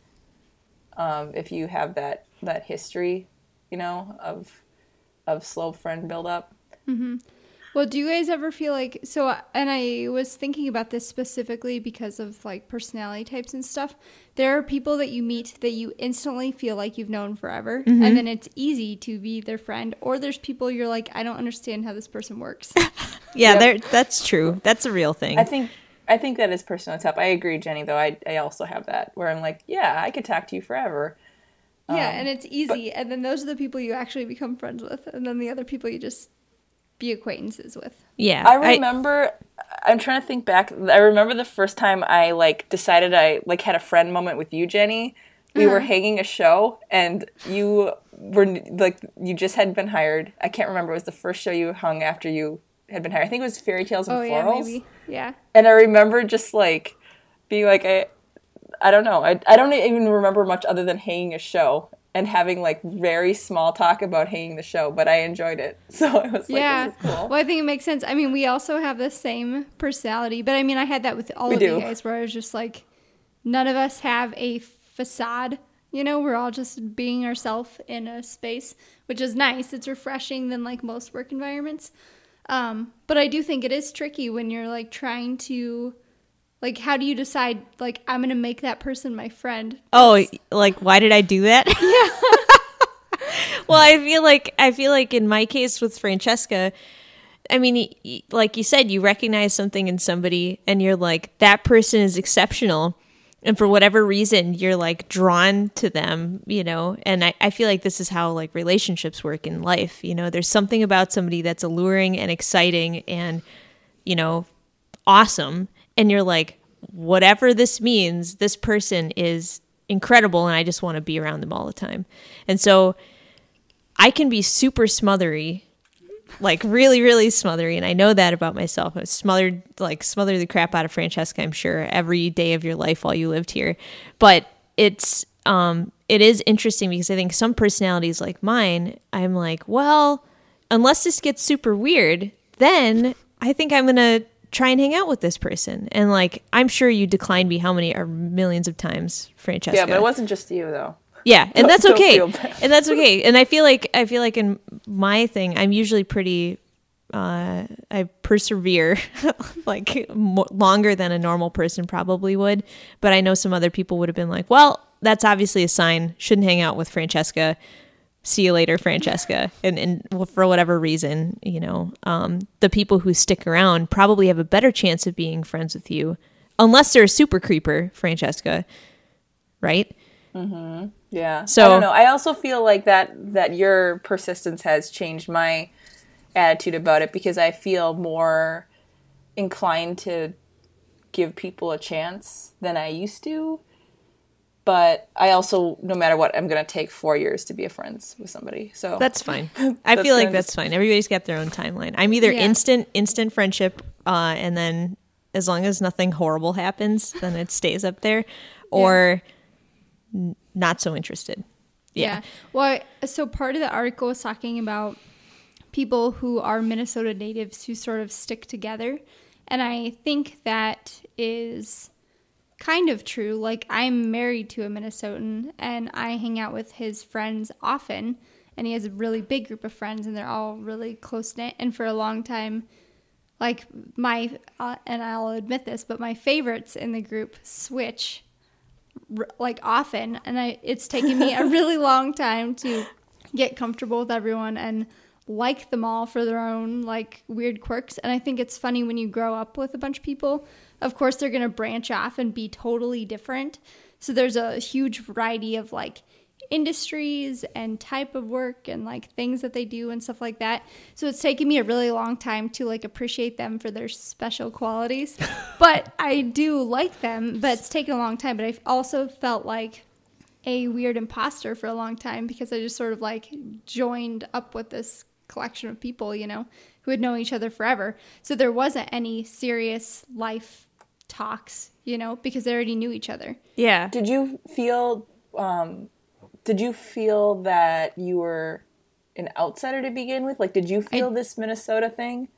Um, if you have that that history, you know, of of slow friend buildup. Well, do you guys ever feel like so? And I was thinking about this specifically because of like personality types and stuff. There are people that you meet that you instantly feel like you've known forever, and mm-hmm. then it's easy to be their friend. Or there's people you're like, I don't understand how this person works. yeah, Yep. there that's true. That's a real thing. I think I think that is personal type. I agree, Jenny. Though I I also have that where I'm like, yeah, I could talk to you forever. yeah, um, and it's easy. and then those are the people you actually become friends with, and then the other people you just be acquaintances with. yeah, I remember. I, am trying to think back. I remember the first time I like decided I like had a friend moment with you, Jenny. We were mm-hmm. hanging a show, and you were like you just had been hired. I can't remember. It was the first show you hung after you had been hired. I think it was Fairy Tales and Oh yeah, Florals. maybe. Yeah. and I remember just like being like I I don't know. I I don't even remember much other than hanging a show and having like very small talk about hanging the show, but I enjoyed it. So I was like, yeah. this is cool. Well, I think it makes sense. I mean, we also have the same personality, but I mean, I had that with all We of do. you guys where I was just like, none of us have a facade. You know, we're all just being ourselves in a space, which is nice. It's refreshing than like most work environments. Um, but I do think it is tricky when you're like trying to, like, how do you decide, like, I'm going to make that person my friend? Oh, like why did I do that? Yeah. well, I feel like I feel like in my case with Francesca, I mean, like you said, you recognize something in somebody, and you're like, that person is exceptional, and for whatever reason, you're like drawn to them, you know. And I, I feel like this is how like relationships work in life. You know, there's something about somebody that's alluring and exciting, and you know, awesome and you're like whatever this means this person is incredible and i just want to be around them all the time. And so i can be super smothery like really really smothery and i know that about myself. I smothered like smother the crap out of francesca i'm sure every day of your life while you lived here. But it's um it is interesting because i think some personalities like mine i'm like well unless this gets super weird, then I think I'm gonna try and hang out with this person. And like, I'm sure you declined me how many or millions of times, Francesca. Yeah, but it wasn't just you though. Yeah, and that's okay. And that's okay. And I feel like I feel like in my thing, I'm usually pretty. Uh, I persevere like mo- longer than a normal person probably would, but I know some other people would have been like, "Well, that's obviously a sign. Shouldn't hang out with Francesca. See you later, Francesca." And and for whatever reason, you know, um, the people who stick around probably have a better chance of being friends with you, unless they're a super creeper, Francesca, right? Yeah. So- I don't know. I also feel like that that your persistence has changed my attitude about it because I feel more inclined to give people a chance than I used to. But I also, no matter what, I'm gonna take four years to be a friends with somebody. So That's fine. I That's feel like that's fine. Everybody's got their own timeline. I'm either Yeah. instant instant friendship, uh, and then as long as nothing horrible happens, then it stays up there, or n- not so interested. Yeah. Well, so part of the article was talking about people who are Minnesota natives who sort of stick together. And I think that is kind of true. Like, I'm married to a Minnesotan and I hang out with his friends often. And he has a really big group of friends and they're all really close knit. And for a long time, like my, uh, and I'll admit this, but my favorites in the group switch r- like often and I it's taken me a really long time to get comfortable with everyone and like them all for their own like weird quirks and I think it's funny when you grow up with a bunch of people of course they're going to branch off and be totally different so there's a huge variety of like industries and type of work and like things that they do and stuff like that. So it's taken me a really long time to like appreciate them for their special qualities. but I do like them, but it's taken a long time. But I've also felt like a weird imposter for a long time because I just sort of like joined up with this collection of people, you know, who had known each other forever. So there wasn't any serious life talks, you know, because they already knew each other. Yeah. Did you feel um did you feel that you were an outsider to begin with? Like did you feel this Minnesota thing?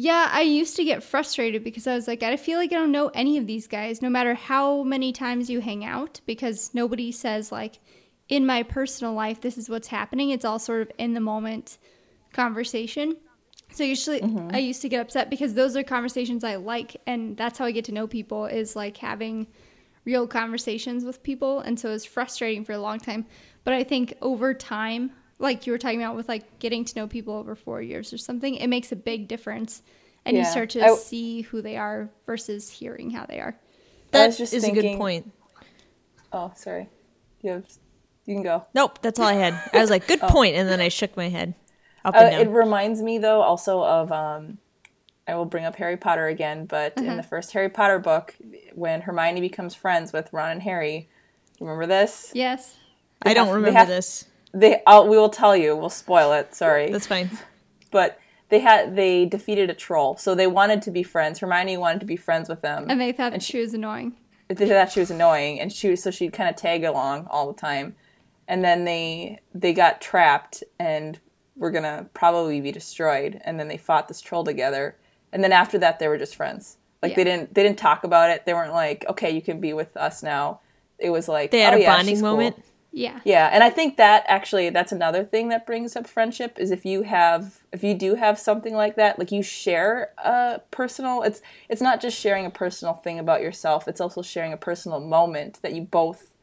Yeah, I used to get frustrated because I was like, I feel like I don't know any of these guys, no matter how many times you hang out, because nobody says, like, in my personal life, this is what's happening. It's all sort of in the moment conversation. So usually mm-hmm. I used to get upset because those are conversations I like, and that's how I get to know people is like having real conversations with people. And so it was frustrating for a long time. But I think over time, like you were talking about with like getting to know people over four years or something, it makes a big difference. And you start to I- see who they are versus hearing how they are. I That just is a good point. Oh, sorry. You have you can go. Nope, that's all I had. I was like, good oh. point, and then I shook my head up Uh, it reminds me though also of um I will bring up Harry Potter again, but in the first Harry Potter book, when Hermione becomes friends with Ron and Harry, remember this? Yes. I don't have- they remember have- this. They, I'll, we will tell you. We'll spoil it. Sorry, That's fine. but they had they defeated a troll, so they wanted to be friends. Hermione wanted to be friends with them, And they thought And she was annoying. they thought she was annoying, and she was so she'd kind of tag along all the time. And then they they got trapped and were gonna probably be destroyed. And then they fought this troll together. And then after that, they were just friends. Like they didn't they didn't talk about it. They weren't like, okay, you can be with us now. It was like They had oh, a yeah, bonding she's cool. moment. Yeah. Yeah, and I think that actually that's another thing that brings up friendship is if you have if you do have something like that, like you share a personal it's it's not just sharing a personal thing about yourself, it's also sharing a personal moment that you both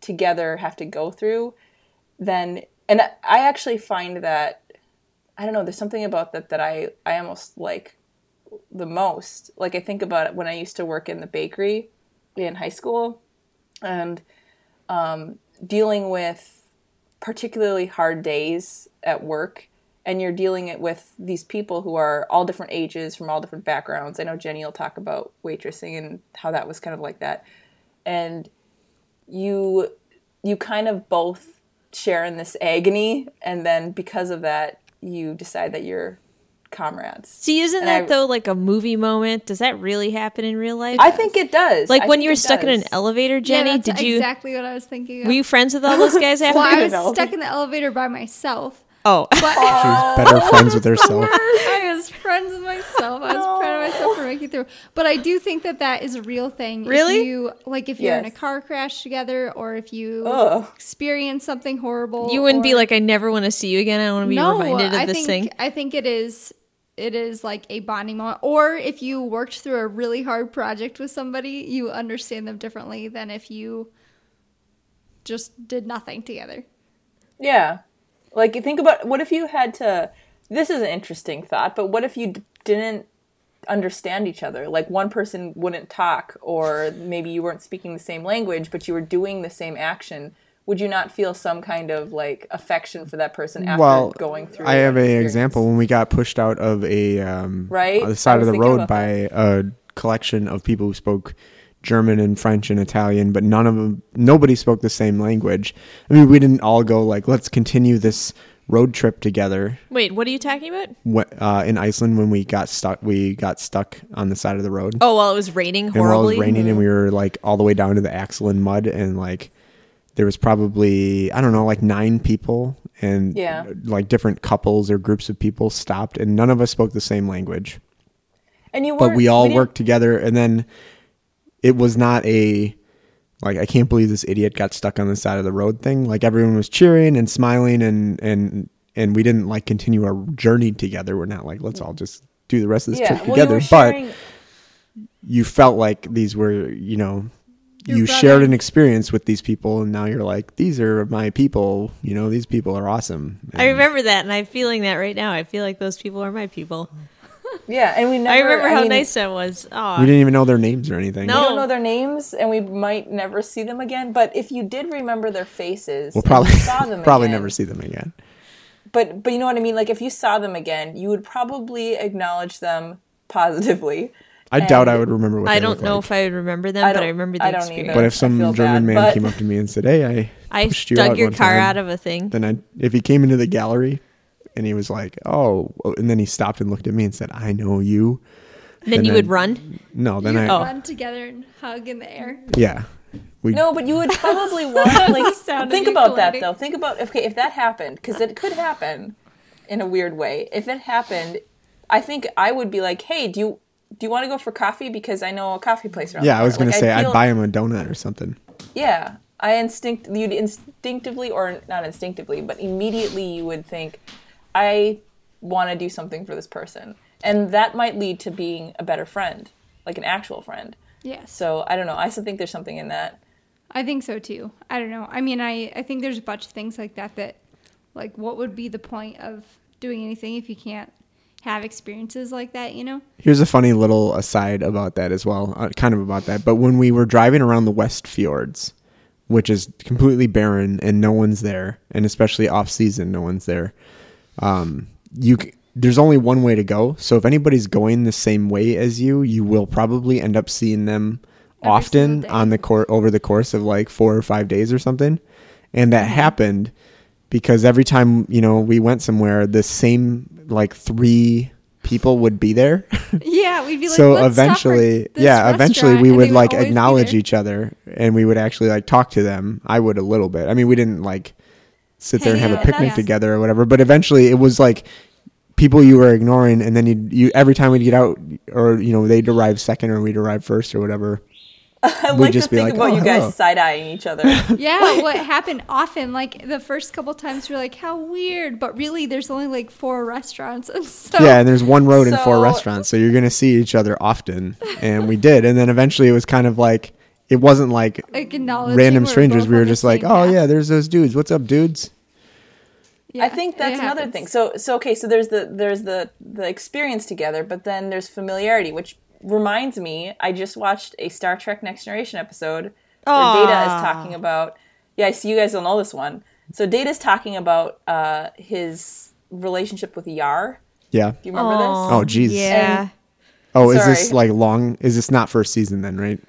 together have to go through, then and I actually find that I don't know, there's something about that that I I almost like the most. Like I think about it when I used to work in the bakery in high school and um, dealing with particularly hard days at work and you're dealing it with these people who are all different ages from all different backgrounds i know jenny will talk about waitressing and how that was kind of like that and you you kind of both share in this agony and then because of that you decide that you're comrades See, isn't And that I- though like a movie moment? Does that really happen in real life? i think it does like I when you were it stuck in an elevator, Jenny. yeah, that's did you exactly what I was thinking of. were you friends with all those guys after? well, I was No. stuck in the elevator by myself, Oh, She was better friends with herself. I was friends with myself. I was proud of myself for making through. But I do think that that is a real thing. Really? If you, like if you're in a car crash together or if you Ugh. experience something horrible. you wouldn't be like, I never want to see you again. I want to be no, reminded of I this think, thing. I think it is it is like a bonding moment. Or if you worked through a really hard project with somebody, you understand them differently than if you just did nothing together. Yeah. Like think about what if you had to this is an interesting thought, but what if you d- didn't understand each other? Like one person wouldn't talk or maybe you weren't speaking the same language, but you were doing the same action. Would you not feel some kind of like affection for that person after Well, going through I have an example when we got pushed out of a um, Right? the side of the road by a collection of people who spoke German and French and Italian, but none of them, nobody spoke the same language. I mean, we didn't all go like, let's continue this road trip together. Wait, what are you talking about? Wh- Uh, in Iceland, when we got stuck, we got stuck on the side of the road. Oh, well, it was raining and while it horribly. was raining and we were like all the way down to the axle in mud and like there was probably i don't know like nine people and Yeah. like different couples or groups of people stopped and none of us spoke the same language And you but we all didn't- worked together and then it was not a like i can't believe this idiot got stuck on the side of the road thing like everyone was cheering and smiling and and and we didn't like continue our journey together we're not like let's all just do the rest of this Yeah, trip well, you together were but sharing- you felt like these were you know Your you brother. shared an experience with these people and now you're like these are my people you know these people are awesome I remember that, and I'm feeling that right now. I feel like those people are my people. yeah, and we never I remember how mean, nice that was. Oh, we didn't even know their names or anything No. We don't know their names, and we might never see them again. But if you did remember their faces, we'll probably you saw them probably again, never see them again But but you know what I mean. Like if you saw them again, you would probably acknowledge them positively. i doubt i would remember what I they don't know like. if I would remember them, I but I don't- remember the I don't experience. either. but if some german bad, man came up to me and said hey i I pushed you dug out your one car time," out of a thing. then i if he came into the gallery and he was like oh and then he stopped and looked at me and said i know you Then and you then- would run. no then You i Oh. run together and hug in the air. yeah we No, but you would probably want like think you about that though. Think about okay if that happened because it could happen in a weird way. If it happened, I think I would be like, hey, do you do you want to go for coffee? Because I know a coffee place around. yeah i was gonna Like, say i'd feel- buy him a donut or something Yeah, I instinct you'd instinctively or not instinctively, but immediately you would think, I want to do something for this person, and that might lead to being a better friend, like an actual friend. Yes. So I don't know. I still think there's something in that. I think so too. I don't know. I mean, I, I think there's a bunch of things like that that, like, what would be the point of doing anything if you can't have experiences like that, you know? Here's a funny little aside about that as well, uh, kind of about that. But when we were driving around the West Fjords, which is completely barren and no one's there, and especially off season, no one's there. Um, you c- there's only one way to go. So if anybody's going the same way as you, you will probably end up seeing them Every often on the court over the course of like four or five days or something. And that happened because every time you know we went somewhere, the same like three people would be there. Yeah, we'd be like, so "Let's stop for eventually, yeah, eventually we and would like acknowledge each other and we would actually like talk to them. I would a little bit. I mean, we didn't like sit there and have a out, picnic yeah. together or whatever, but eventually it was like people you were ignoring and then you you every time we'd get out or you know they'd arrive second or we'd arrive first or whatever. I We'd like just to be think like, about "Oh, you guys side eyeing each other. Yeah, what happened often, like the first couple times, you're like, how weird. But really, there's only like four restaurants. And so, Yeah, and there's one road and four restaurants, so you're gonna see each other often, and we did. And then eventually it was kind of like it wasn't like like random strangers. We were just like, oh path. yeah, there's those dudes. What's up, dudes? Yeah, I think that's another happens. thing. So so okay, so there's the there's the the experience together, but then there's familiarity, which reminds me, I just watched a Star Trek Next Generation episode where Data is talking about. Yeah, I see you guys don't know this one. So Data's talking about uh, his relationship with Yar. Yeah. Do you remember this? Oh, geez. Yeah. And- Oh, is this like long? Is this not first season then, right?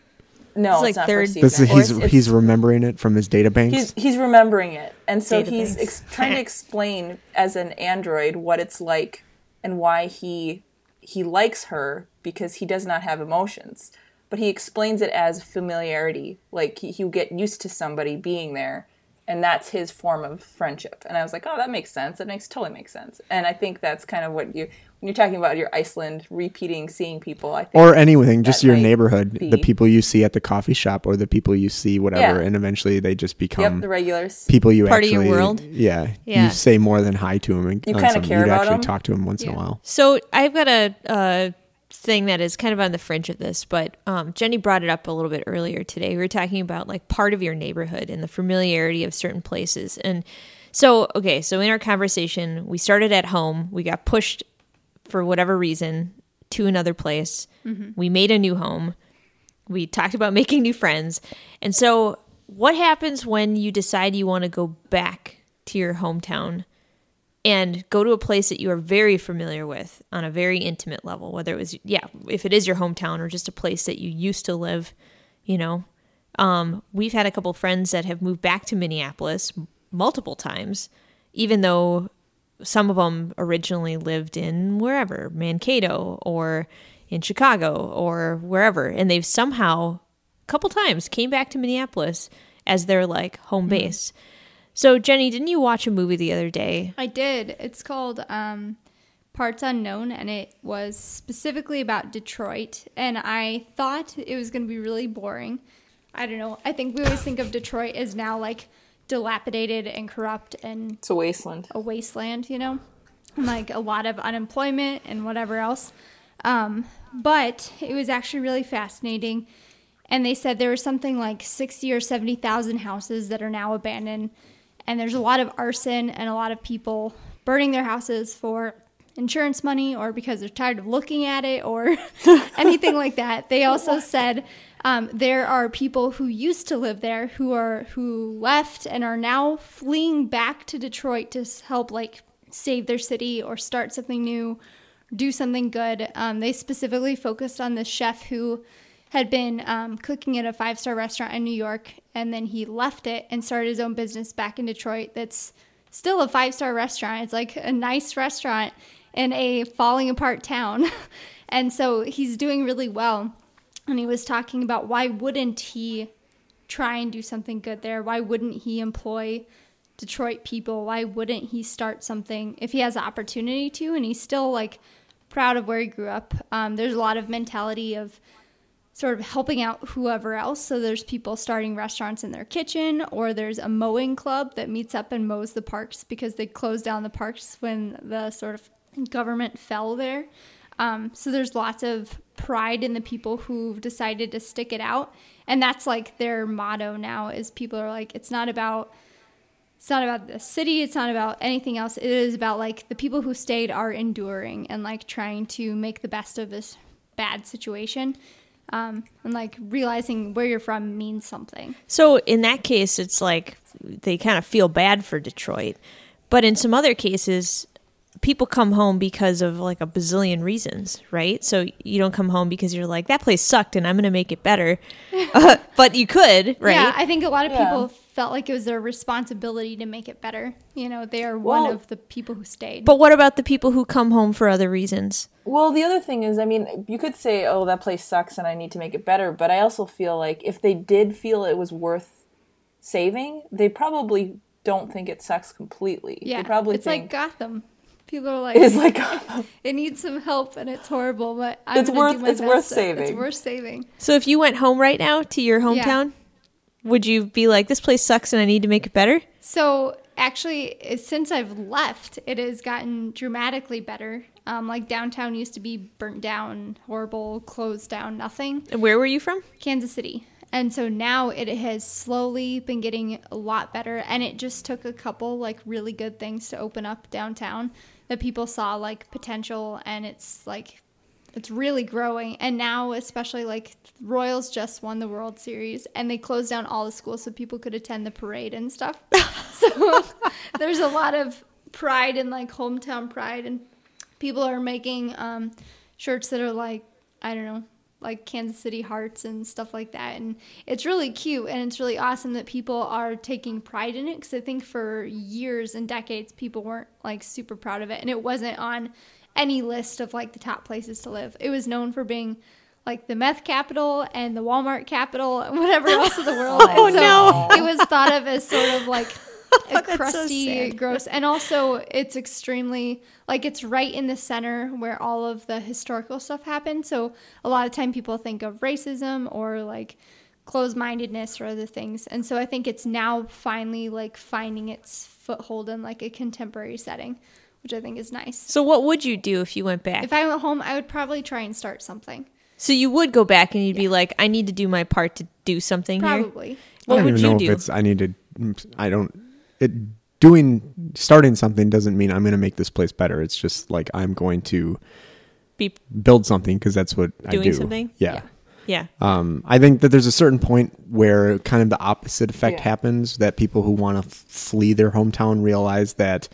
No, It's it's, like not third- first This is, he's It's- he's remembering it from his data banks. he's he's remembering it, and so Databanks. he's ex- trying to explain as an android what it's like and why he he likes her because he does not have emotions. But he explains it as familiarity, like he, he'll get used to somebody being there, and that's his form of friendship. And I was like, oh, that makes sense. That makes totally makes sense. And I think that's kind of what you when you're talking about your Iceland repeating seeing people. I think or anything, just your might neighborhood, the people you see at the coffee shop or the people you see whatever, Yeah. and eventually they just become yep, the regulars. people you Part of actually your world? Yeah, Yeah. you say more than hi to them. And you kind of care you'd about actually 'em. talk to them once in a while. So I've got a, a thing that is kind of on the fringe of this, but um, Jenny brought it up a little bit earlier today. We were talking about like part of your neighborhood and the familiarity of certain places. And so, okay, so in our conversation, we started at home. We got pushed for whatever reason to another place. We made a new home. We talked about making new friends. And so, what happens when you decide you want to go back to your hometown? And go to a place that you are very familiar with on a very intimate level whether it was yeah if it is your hometown or just a place that you used to live you know. Um, we've had a couple friends that have moved back to minneapolis m- multiple times even though some of them originally lived in wherever mankato or in chicago or wherever. And they've somehow a couple times came back to minneapolis as their like home base so jenny didn't you watch a movie the other day I did. It's called um, Parts Unknown, and it was specifically about Detroit. And I thought it was going to be really boring. I don't know. I think we always think of Detroit as now like dilapidated and corrupt and It's a wasteland. a wasteland, you know, and like a lot of unemployment and whatever else. Um, but it was actually really fascinating. And they said there was something like 60 or 70,000 houses that are now abandoned. And there's a lot of arson and a lot of people burning their houses for insurance money or because they're tired of looking at it or anything like that. They also said um, there are people who used to live there who are who left and are now fleeing back to Detroit to help like save their city or start something new, do something good. Um, they specifically focused on this chef who had been um, cooking at a five star restaurant in New York, and then he left it and started his own business back in Detroit. That's still a five star restaurant. It's like a nice restaurant in a falling apart town, and so he's doing really well. And he was talking about why wouldn't he try and do something good there? Why wouldn't he employ Detroit people? Why wouldn't he start something if he has the opportunity to? And he's still like proud of where he grew up. Um, there's a lot of mentality of sort of helping out whoever else. So there's people starting restaurants in their kitchen, or there's a mowing club that meets up and mows the parks because they closed down the parks when the sort of government fell there. Um, so there's lots of pride in the people who've decided to stick it out, and that's like their motto now. Is people are like, it's not about it's not about the city it's not about anything else it is about like the people who stayed are enduring and like trying to make the best of this bad situation um, and like realizing where you're from means something So in that case, it's like they kind of feel bad for Detroit. But in some other cases, people come home because of like a bazillion reasons, right? So you don't come home because you're like, that place sucked and I'm going to make it better. Uh, but you could, right? yeah i think a lot of Yeah. People felt like it was their responsibility to make it better you know they are one Well- of the people who stayed but what about the people who come home for other reasons? Well, the other thing is, I mean, you could say, "Oh, that place sucks, and I need to make it better." But I also feel like if they did feel it was worth saving, they probably don't think it sucks completely. yeah they probably it's think like gotham people are like it's like Gotham. it needs some help and it's horrible but I'm It's gonna worth- do my it's worth best to- it's worth saving So if you went home right now to your hometown, would you be like, this place sucks and I need to make it better? So actually, since I've left, it has gotten dramatically better. Um, like downtown used to be burnt down, horrible, closed down, nothing. And where were you from? Kansas City. And so now it has slowly been getting a lot better. And it just took a couple like really good things to open up downtown that people saw like potential and it's like it's really growing. And now especially like Royals just won the World Series and they closed down all the schools so people could attend the parade and stuff. so there's a lot of pride and like hometown pride and people are making um, shirts that are like I don't know, like Kansas City hearts and stuff like that. And it's really cute and it's really awesome that people are taking pride in it because I think for years and decades people weren't like super proud of it and it wasn't on any list of like the top places to live. It was known for being like the meth capital and the Walmart capital and whatever else in the world. Oh, so no. It was thought of as sort of like a That's so crusty, gross, and also it's extremely like it's right in the center where all of the historical stuff happened. So a lot of time people think of racism or like closed mindedness or other things. And so I think it's now finally like finding its foothold in like a contemporary setting, which I think is nice. So what would you do if you went back? If I went home, I would probably try and start something. so you would go back and you'd be like, I need to do my part to do something here. Probably. What I don't would even you know do? if it's I need to. I don't. It doing starting something doesn't mean I'm going to make this place better. It's just like I'm going to Be build something because that's what I do. doing do. something? Yeah. Yeah. Um, I think that there's a certain point where kind of the opposite effect Yeah. happens that people who want to f- flee their hometown realize that,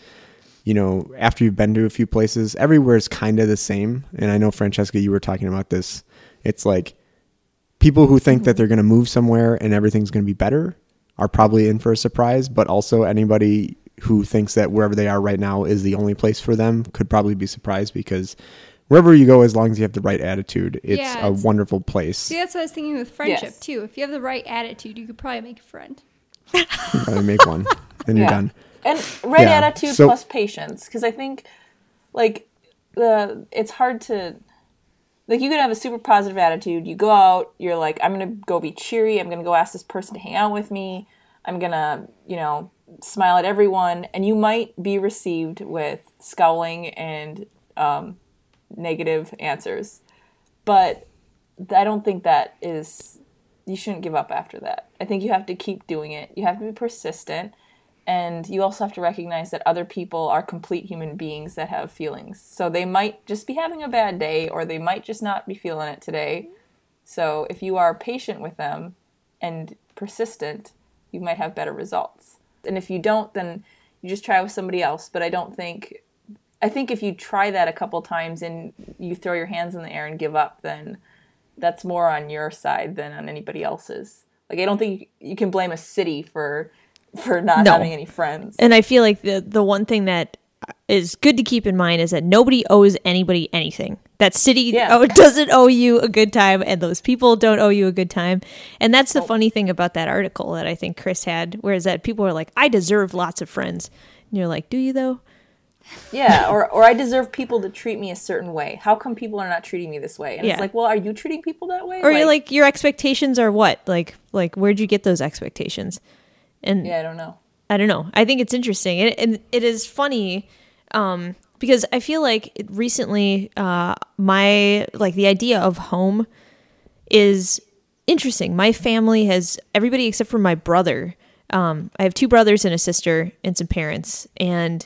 you know, after you've been to a few places, everywhere is kind of the same. And I know, Francesca, you were talking about this. It's like people who think that they're going to move somewhere and everything's going to be better are probably in for a surprise, but also anybody who thinks that wherever they are right now is the only place for them could probably be surprised because wherever you go, as long as you have the right attitude, it's Yeah, a it's- wonderful place. See, that's what I was thinking with friendship Yes. too. If you have the right attitude, you could probably make a friend. you Probably make one, then you're Yeah. done. And right Yeah, attitude so- plus patience because i think like the it's hard to like you can have a super positive attitude. You go out you're like i'm gonna go be cheery. I'm gonna go ask this person to hang out with me. I'm gonna you know smile at everyone. And you might be received with scowling and um, negative answers. But i don't think that is you shouldn't give up after that. I think you have to keep doing it. You have to be persistent and you also have to recognize that other people are complete human beings that have feelings. So they might just be having a bad day or they might just not be feeling it today. So if you are patient with them and persistent, you might have better results. And if you don't, then you just try with somebody else. But I don't think, I think if you try that a couple times and you throw your hands in the air and give up, then that's more on your side than on anybody else's. Like I don't think you can blame a city for for not No. having any friends. And I feel like the the one thing that is good to keep in mind is that nobody owes anybody anything. That city Yeah. oh, doesn't owe you a good time, and those people don't owe you a good time. And that's the funny thing about that article that I think Chris had, whereas that people are like, "I deserve lots of friends," and you're like, "Do you though?" Yeah, or or I deserve people to treat me a certain way. How come people are not treating me this way? And Yeah. it's like, well, are you treating people that way? Or you're like, your expectations are what? Like, like where'd you get those expectations? And yeah, I don't know. I don't know. I think it's interesting, and, and it is funny um, because I feel like it- recently uh, my like the idea of home is interesting. My family has everybody except for my brother. Um, I have two brothers and a sister and some parents, and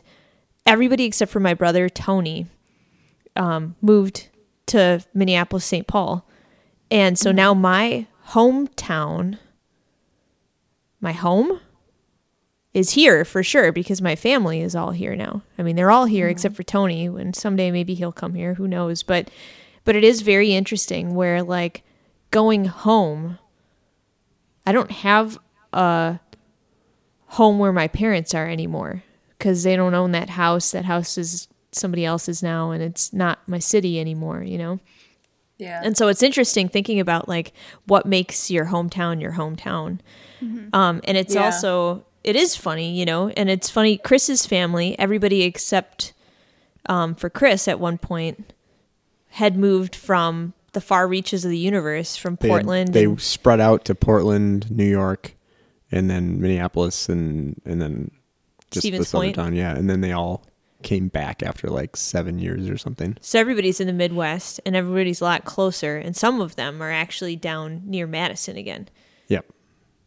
everybody except for my brother Tony um, moved to Minneapolis, St. Paul, and so now my hometown, my home is here for sure because my family is all here now. I mean, they're all here mm-hmm. except for Tony, and someday maybe he'll come here, who knows, but but it is very interesting where like going home I don't have a home where my parents are anymore cuz they don't own that house. That house is somebody else's now and it's not my city anymore, you know. Yeah. And so it's interesting thinking about like what makes your hometown your hometown. Um, and it's Yeah. also it is funny, you know, and it's funny. Chris's family, everybody except um, for Chris at one point, had moved from the far reaches of the universe, from They, Portland. they and- spread out to Portland, New York, and then Minneapolis, and and then just Stevens this other Point. town. Yeah, and then they all came back after like seven years or something. so everybody's in the Midwest, and everybody's a lot closer, and some of them are actually down near Madison again. Yep.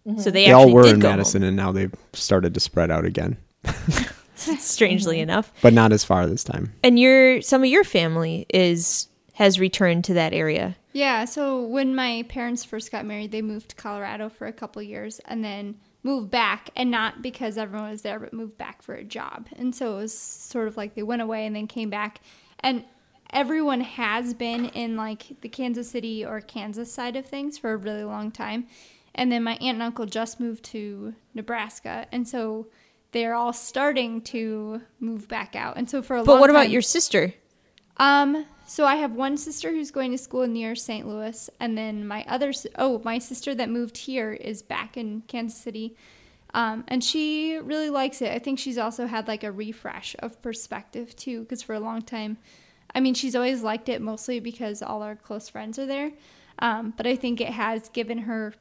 So mm-hmm. they, They all were did in go Madison, and now they've started to spread out again, strangely mm-hmm. enough. but not as far this time. And your some of your family is has returned to that area. Yeah, so when my parents first got married, they moved to Colorado for a couple years and then moved back, and not because everyone was there, but moved back for a job. And so it was sort of like they went away and then came back. And everyone has been in like the Kansas City or Kansas side of things for a really long time. And then my aunt and uncle just moved to Nebraska, and so they're all starting to move back out. And so for a lot But what about time- your sister? Um, so I have one sister who's going to school near St. Louis, and then my other oh, my sister that moved here is back in Kansas City. Um, and she really likes it. I think she's also had like a refresh of perspective too, because for a long time, I mean, she's always liked it mostly because all our close friends are there. Um, but I think it has given her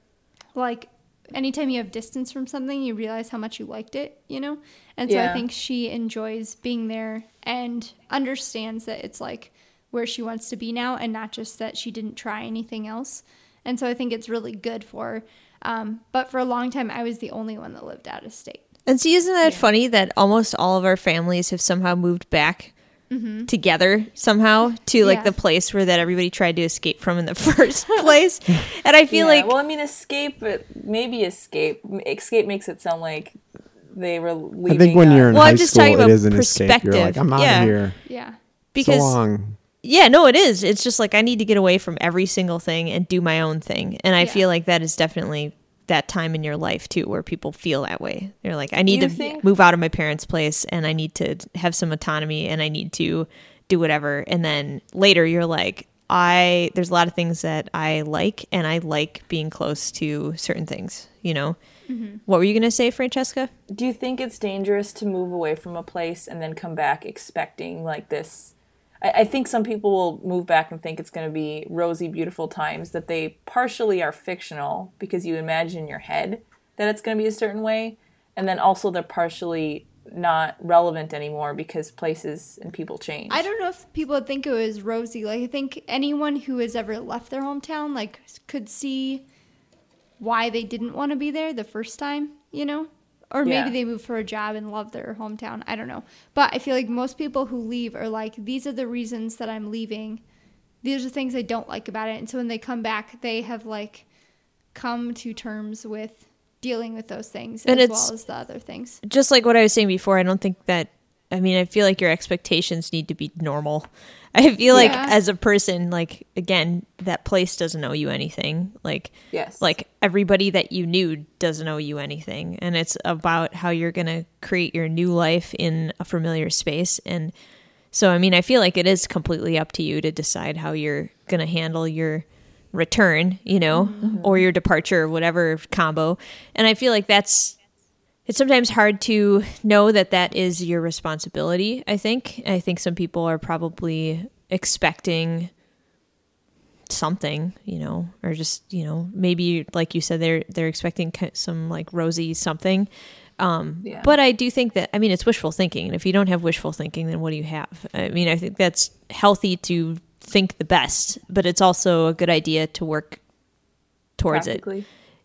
like anytime you have distance from something, you realize how much you liked it, you know? And so I think she enjoys being there and understands that it's like where she wants to be now and not just that she didn't try anything else. And so I think it's really good for her. Um, but for a long time, I was the only one that lived out of state. And see, isn't that funny that almost all of our families have somehow moved back together somehow to like Yeah. the place where that everybody tried to escape from in the first place? And I feel Yeah, like well, I mean, escape, but maybe escape. Escape makes it sound like they were leaving. I think when you're in Well, high I'm just school, talking it about is an escape. You're like. I'm out Yeah. of here. Yeah. because so long. Yeah, no, it is. It's just like I need to get away from every single thing and do my own thing. And I Yeah. feel like that is definitely that time in your life too where people feel that way. They're like, I need you to think- move out of my parents' place and I need to have some autonomy and I need to do whatever. And then later you're like, I there's a lot of things that I like and I like being close to certain things, you know. Mm-hmm. What were you going to say, Francesca? Do you think it's dangerous to move away from a place and then come back expecting like this? I, I think some people will move back and think it's going to be rosy, beautiful times that they partially are fictional because you imagine in your head that it's going to be a certain way, and then also they're partially not relevant anymore because places and people change. I don't know if people would think it was rosy. Like I think anyone who has ever left their hometown like could see why they didn't want to be there the first time, you know? Or maybe Yeah. they moved for a job and love their hometown. I don't know. But I feel like most people who leave are like these are the reasons that I'm leaving. These are the things I don't like about it. And so when they come back, they have like come to terms with dealing with those things And as it's- well as the other things. just like what I was saying before, I don't think that. I mean, I feel like your expectations need to be normal. I feel like Yeah. as a person, like again, that place doesn't owe you anything. Like, Yes. like everybody that you knew doesn't owe you anything, and it's about how you're gonna create your new life in a familiar space. And so, I mean, I feel like it is completely up to you to decide how you're gonna handle your return, you know, mm-hmm. or your departure, or whatever combo. And I feel like that's it's sometimes hard to know that that is your responsibility i think i think some people are probably expecting something you know or just you know maybe like you said they're they're expecting some like rosy something um Yeah. but i do think that i mean it's wishful thinking and if you don't have wishful thinking then what do you have i mean i think that's healthy to think the best but it's also a good idea to work towards it.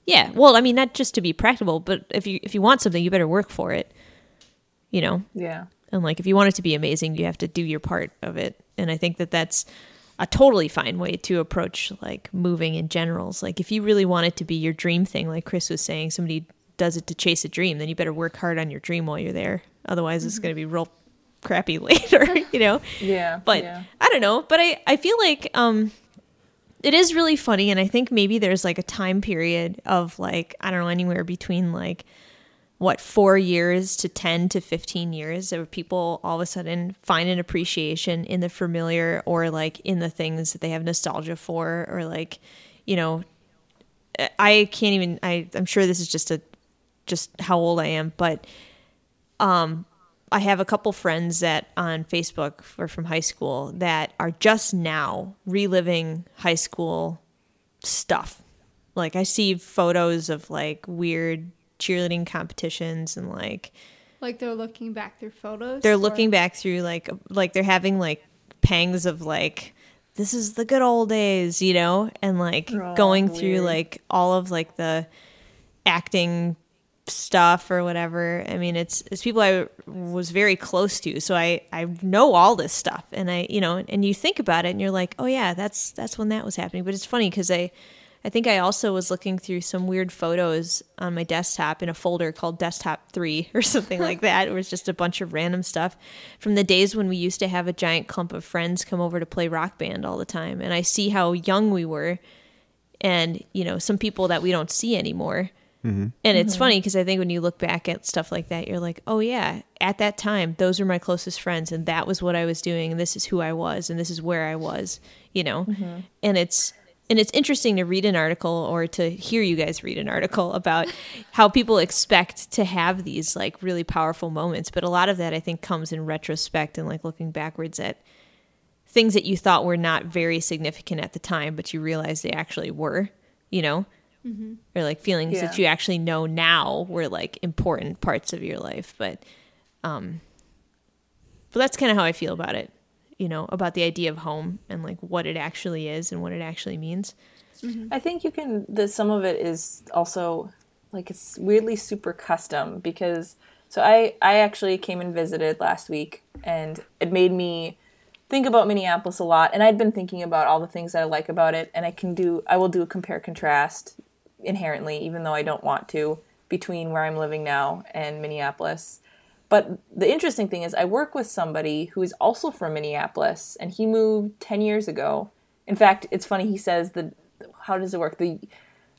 Yeah. Well, I mean, not just to be practical, but if you if you want something, you better work for it. You know, Yeah. and like if you want it to be amazing, you have to do your part of it. And I think that that's a totally fine way to approach like moving in generals. Like if you really want it to be your dream thing, like Chris was saying, somebody does it to chase a dream, then you better work hard on your dream while you're there. Otherwise, it's going to be real crappy later. You know. Yeah. But yeah. I don't know. But I, I feel like um it is really funny and I think maybe there's like a time period of like, I don't know, anywhere between like what, four years to ten to fifteen years where people all of a sudden find an appreciation in the familiar or like in the things that they have nostalgia for or like, you know, I can't even I I'm sure this is just a just how old I am, but um I have a couple friends that on Facebook or from high school that are just now reliving high school stuff. Like I see photos of like weird cheerleading competitions and like Like they're looking back through photos. they're or- looking back through like like they're having like pangs of like this is the good old days, you know, and like Oh, going through like all of like the acting stuff or whatever. I mean, it's it's people I was very close to, so I I know all this stuff, and I you know, and you think about it, and you're like, oh yeah, that's that's when that was happening. But it's funny because I. I think I also was looking through some weird photos on my desktop in a folder called Desktop 3 or something like that. It was just a bunch of random stuff from the days when we used to have a giant clump of friends come over to play rock band all the time. And I see how young we were and, you know, some people that we don't see anymore. Mm-hmm. And it's mm-hmm. funny because I think when you look back at stuff like that, you're like, oh, yeah, at that time, those were my closest friends, and that was what I was doing, and this is who I was, and this is where I was, you know? Mm-hmm. And it's. And it's interesting to read an article or to hear you guys read an article about how people expect to have these like really powerful moments. But a lot of that I think comes in retrospect and like looking backwards at things that you thought were not very significant at the time, but you realize they actually were, you know? Or like feelings that you actually know now were like important parts of your life. But, um, but that's kind of how I feel about it, you know, about the idea of home and like what it actually is and what it actually means. I think you can. The some of it is also like it's weirdly super custom because so I I actually came and visited last week and it made me think about Minneapolis a lot and I'd been thinking about all the things that I like about it and I can do I will do a compare contrast inherently even though I don't want to between where I'm living now and Minneapolis. But the interesting thing is I work with somebody who is also from Minneapolis and he moved 10 years ago. In fact, it's funny he says the how does it work? The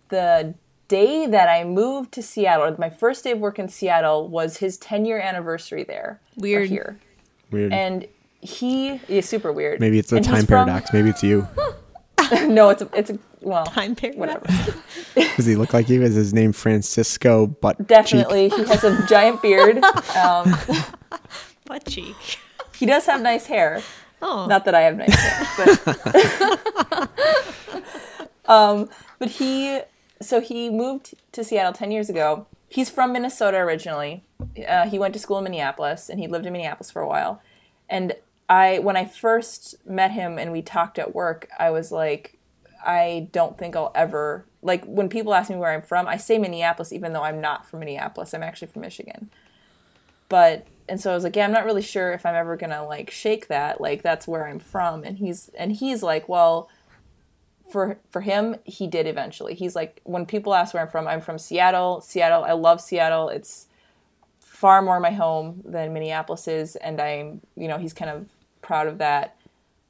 the day that I moved to Seattle, my first day of work in Seattle was his 10 year anniversary there. or Weird. here. Weird. And he is super weird. Maybe it's a And he's time from- paradox. Maybe it's you. no, it's a, it's a well, Time paradox. whatever. Does he look like you? Is his name Francisco Butt Definitely, he has a giant beard. Um, Butt cheek. he does have nice hair. Oh, Not that I have nice hair, but um, but he so he moved to Seattle ten years ago. He's from Minnesota originally. Uh, he went to school in Minneapolis, and he lived in Minneapolis for a while. And I, when I first met him and we talked at work, I was like, I don't think I'll ever like when people ask me where I'm from. I say Minneapolis, even though I'm not from Minneapolis. I'm actually from Michigan but and so I was like, yeah, I'm not really sure if I'm ever gonna like shake that. Like that's where I'm from. And he's and he's like, well, for for him, he did eventually. He's like, when people ask where I'm from, I'm from Seattle. Seattle, I love Seattle. It's far more my home than Minneapolis is, and I'm you know he's kind of proud of that.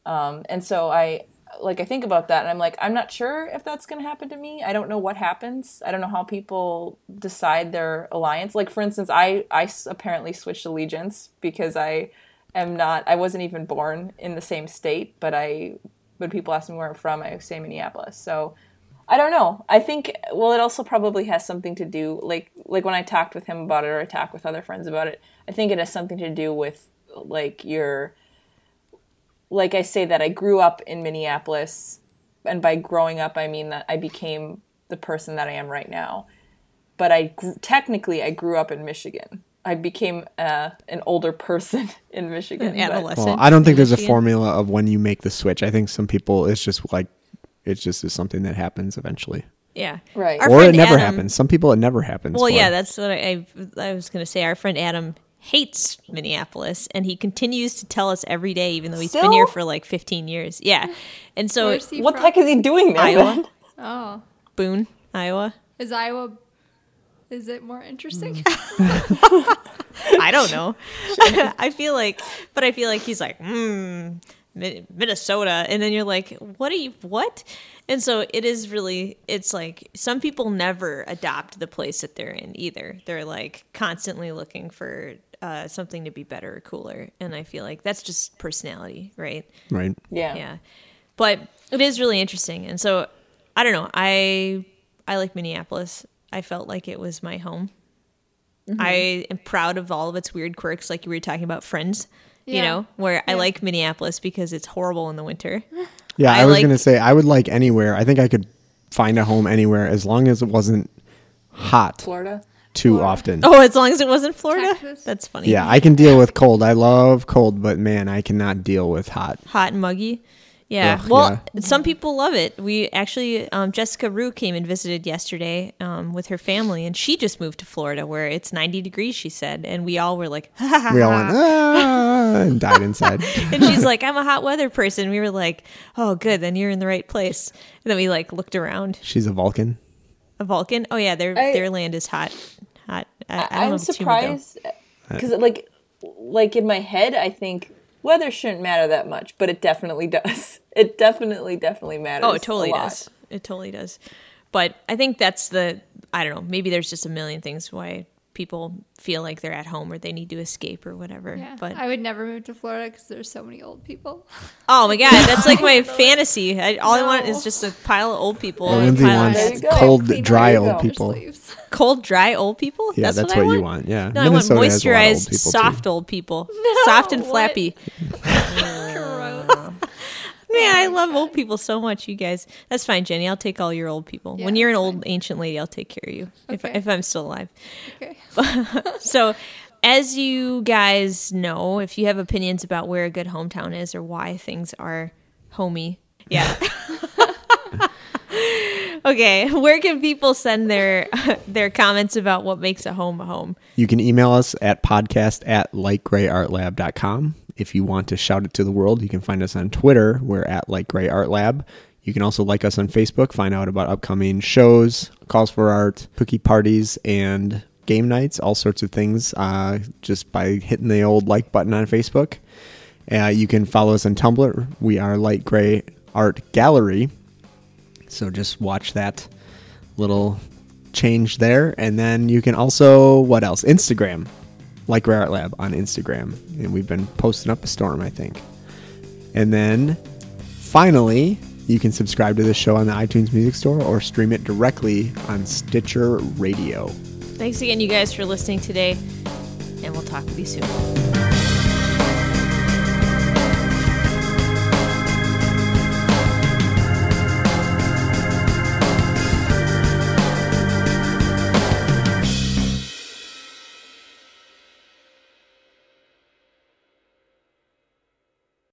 Um, and so I like I think about that, and I'm like, I'm not sure if that's going to happen to me. I don't know what happens. I don't know how people decide their alliance. Like for instance, I I apparently switched allegiance because I am not. I wasn't even born in the same state, but I when people ask me where I'm from, I say Minneapolis. So. I don't know. I think well, it also probably has something to do like like when I talked with him about it or I talked with other friends about it. I think it has something to do with like your like I say that I grew up in Minneapolis, and by growing up I mean that I became the person that I am right now. But I gr- technically I grew up in Michigan. I became uh, an older person in Michigan. An adolescent. Well, I don't think in there's a formula of when you make the switch. I think some people it's just like it's just is something that happens eventually, Yeah. Right. Our or it never Adam- happens. Some people it never happens. Well, for. yeah, that's what I, I, I was going to say. Our friend Adam hates Minneapolis, and he continues to tell us every day, even though he's been here for like 15 years. Yeah. And so, Where's he What the heck is he doing there? Iowa, then? Oh, Boone, Iowa. is Iowa? Is it more interesting? I don't know. I feel like, but I feel like he's like, hmm, Minnesota, and then you're like, what are you? What? And so it is really. It's like some people never adopt the place that they're in either. They're like constantly looking for uh, something to be better or cooler, and I feel like that's just personality, right? right. Yeah. yeah. But it is really interesting. And so i don't know. I i like minneapolis. I felt like it was my home. I am proud of all of its weird quirks like you were talking about friends you know where i like minneapolis because it's horrible in the winter. Yeah, I I, was like- gonna say I would like anywhere. I think I could find a home anywhere as long as it wasn't hot. Florida. Too Florida. often. oh as long as it wasn't florida Texas. that's funny Yeah, I can deal with cold. I love cold, but man, I cannot deal with hot. hot and muggy. Yeah. Ugh, well, some people love it. We actually, um, Jessica Rue came and visited yesterday um, with her family, and she just moved to Florida where it's 90 degrees, she said. And we all were like, We all went ah, and died inside. and she's like, I'm a hot weather person. We were like, oh, good. Then you're in the right place. And then we like looked around. She's a Vulcan. A Vulcan? Oh, yeah. Their, I- their land is hot. Hot. I, I don't know I'm if it's humid, though. surprised uh, because like like in my head I think weather shouldn't matter that much, but it definitely does. It definitely definitely matters. Oh, it totally does. It totally does. but I think that's the I don't know. Maybe there's just a million things why people feel like they're at home or they need to escape or whatever. Yeah, But I would never move to Florida because there's so many old people. oh my god, that's like my fantasy. I, all I want is just a pile of old people. Well, and a Lindsay pile of wants There you go. cold, Clean dry old people. Sleeves. cold, dry old people. Yeah, that's, I what, you want. Yeah, No, I want Minnesota has a lot of old moisturized, too. soft old people, soft and what? flappy. Man, I love old people so much, you guys. That's fine, Jenny. I'll take all your old people. when you're an old ancient lady, I'll take care of you if if I'm still alive. Okay. So, as you guys know, if you have opinions about where a good hometown is or why things are homey, yeah. okay, where can people send their their comments about what makes a home a home? You can email us at podcast at lightgreyartlab.com. If you want to shout it to the world, you can find us on Twitter. We're at lightgrayartlab. You can also like us on Facebook, find out about upcoming shows, calls for art, cookie parties, and game nights, all sorts of things, uh, just by hitting the old like button on Facebook. Uh, you can follow us on Tumblr. We are Light Grey Art Gallery. So just watch that little change there. And then you can also, what else? Instagram, Light Grey Art Lab on Instagram. And we've been posting up a storm, I think. And then finally, you can subscribe to the show on the iTunes Music Store or stream it directly on Stitcher Radio. Thanks again, you guys, for listening today, and we'll talk with you soon.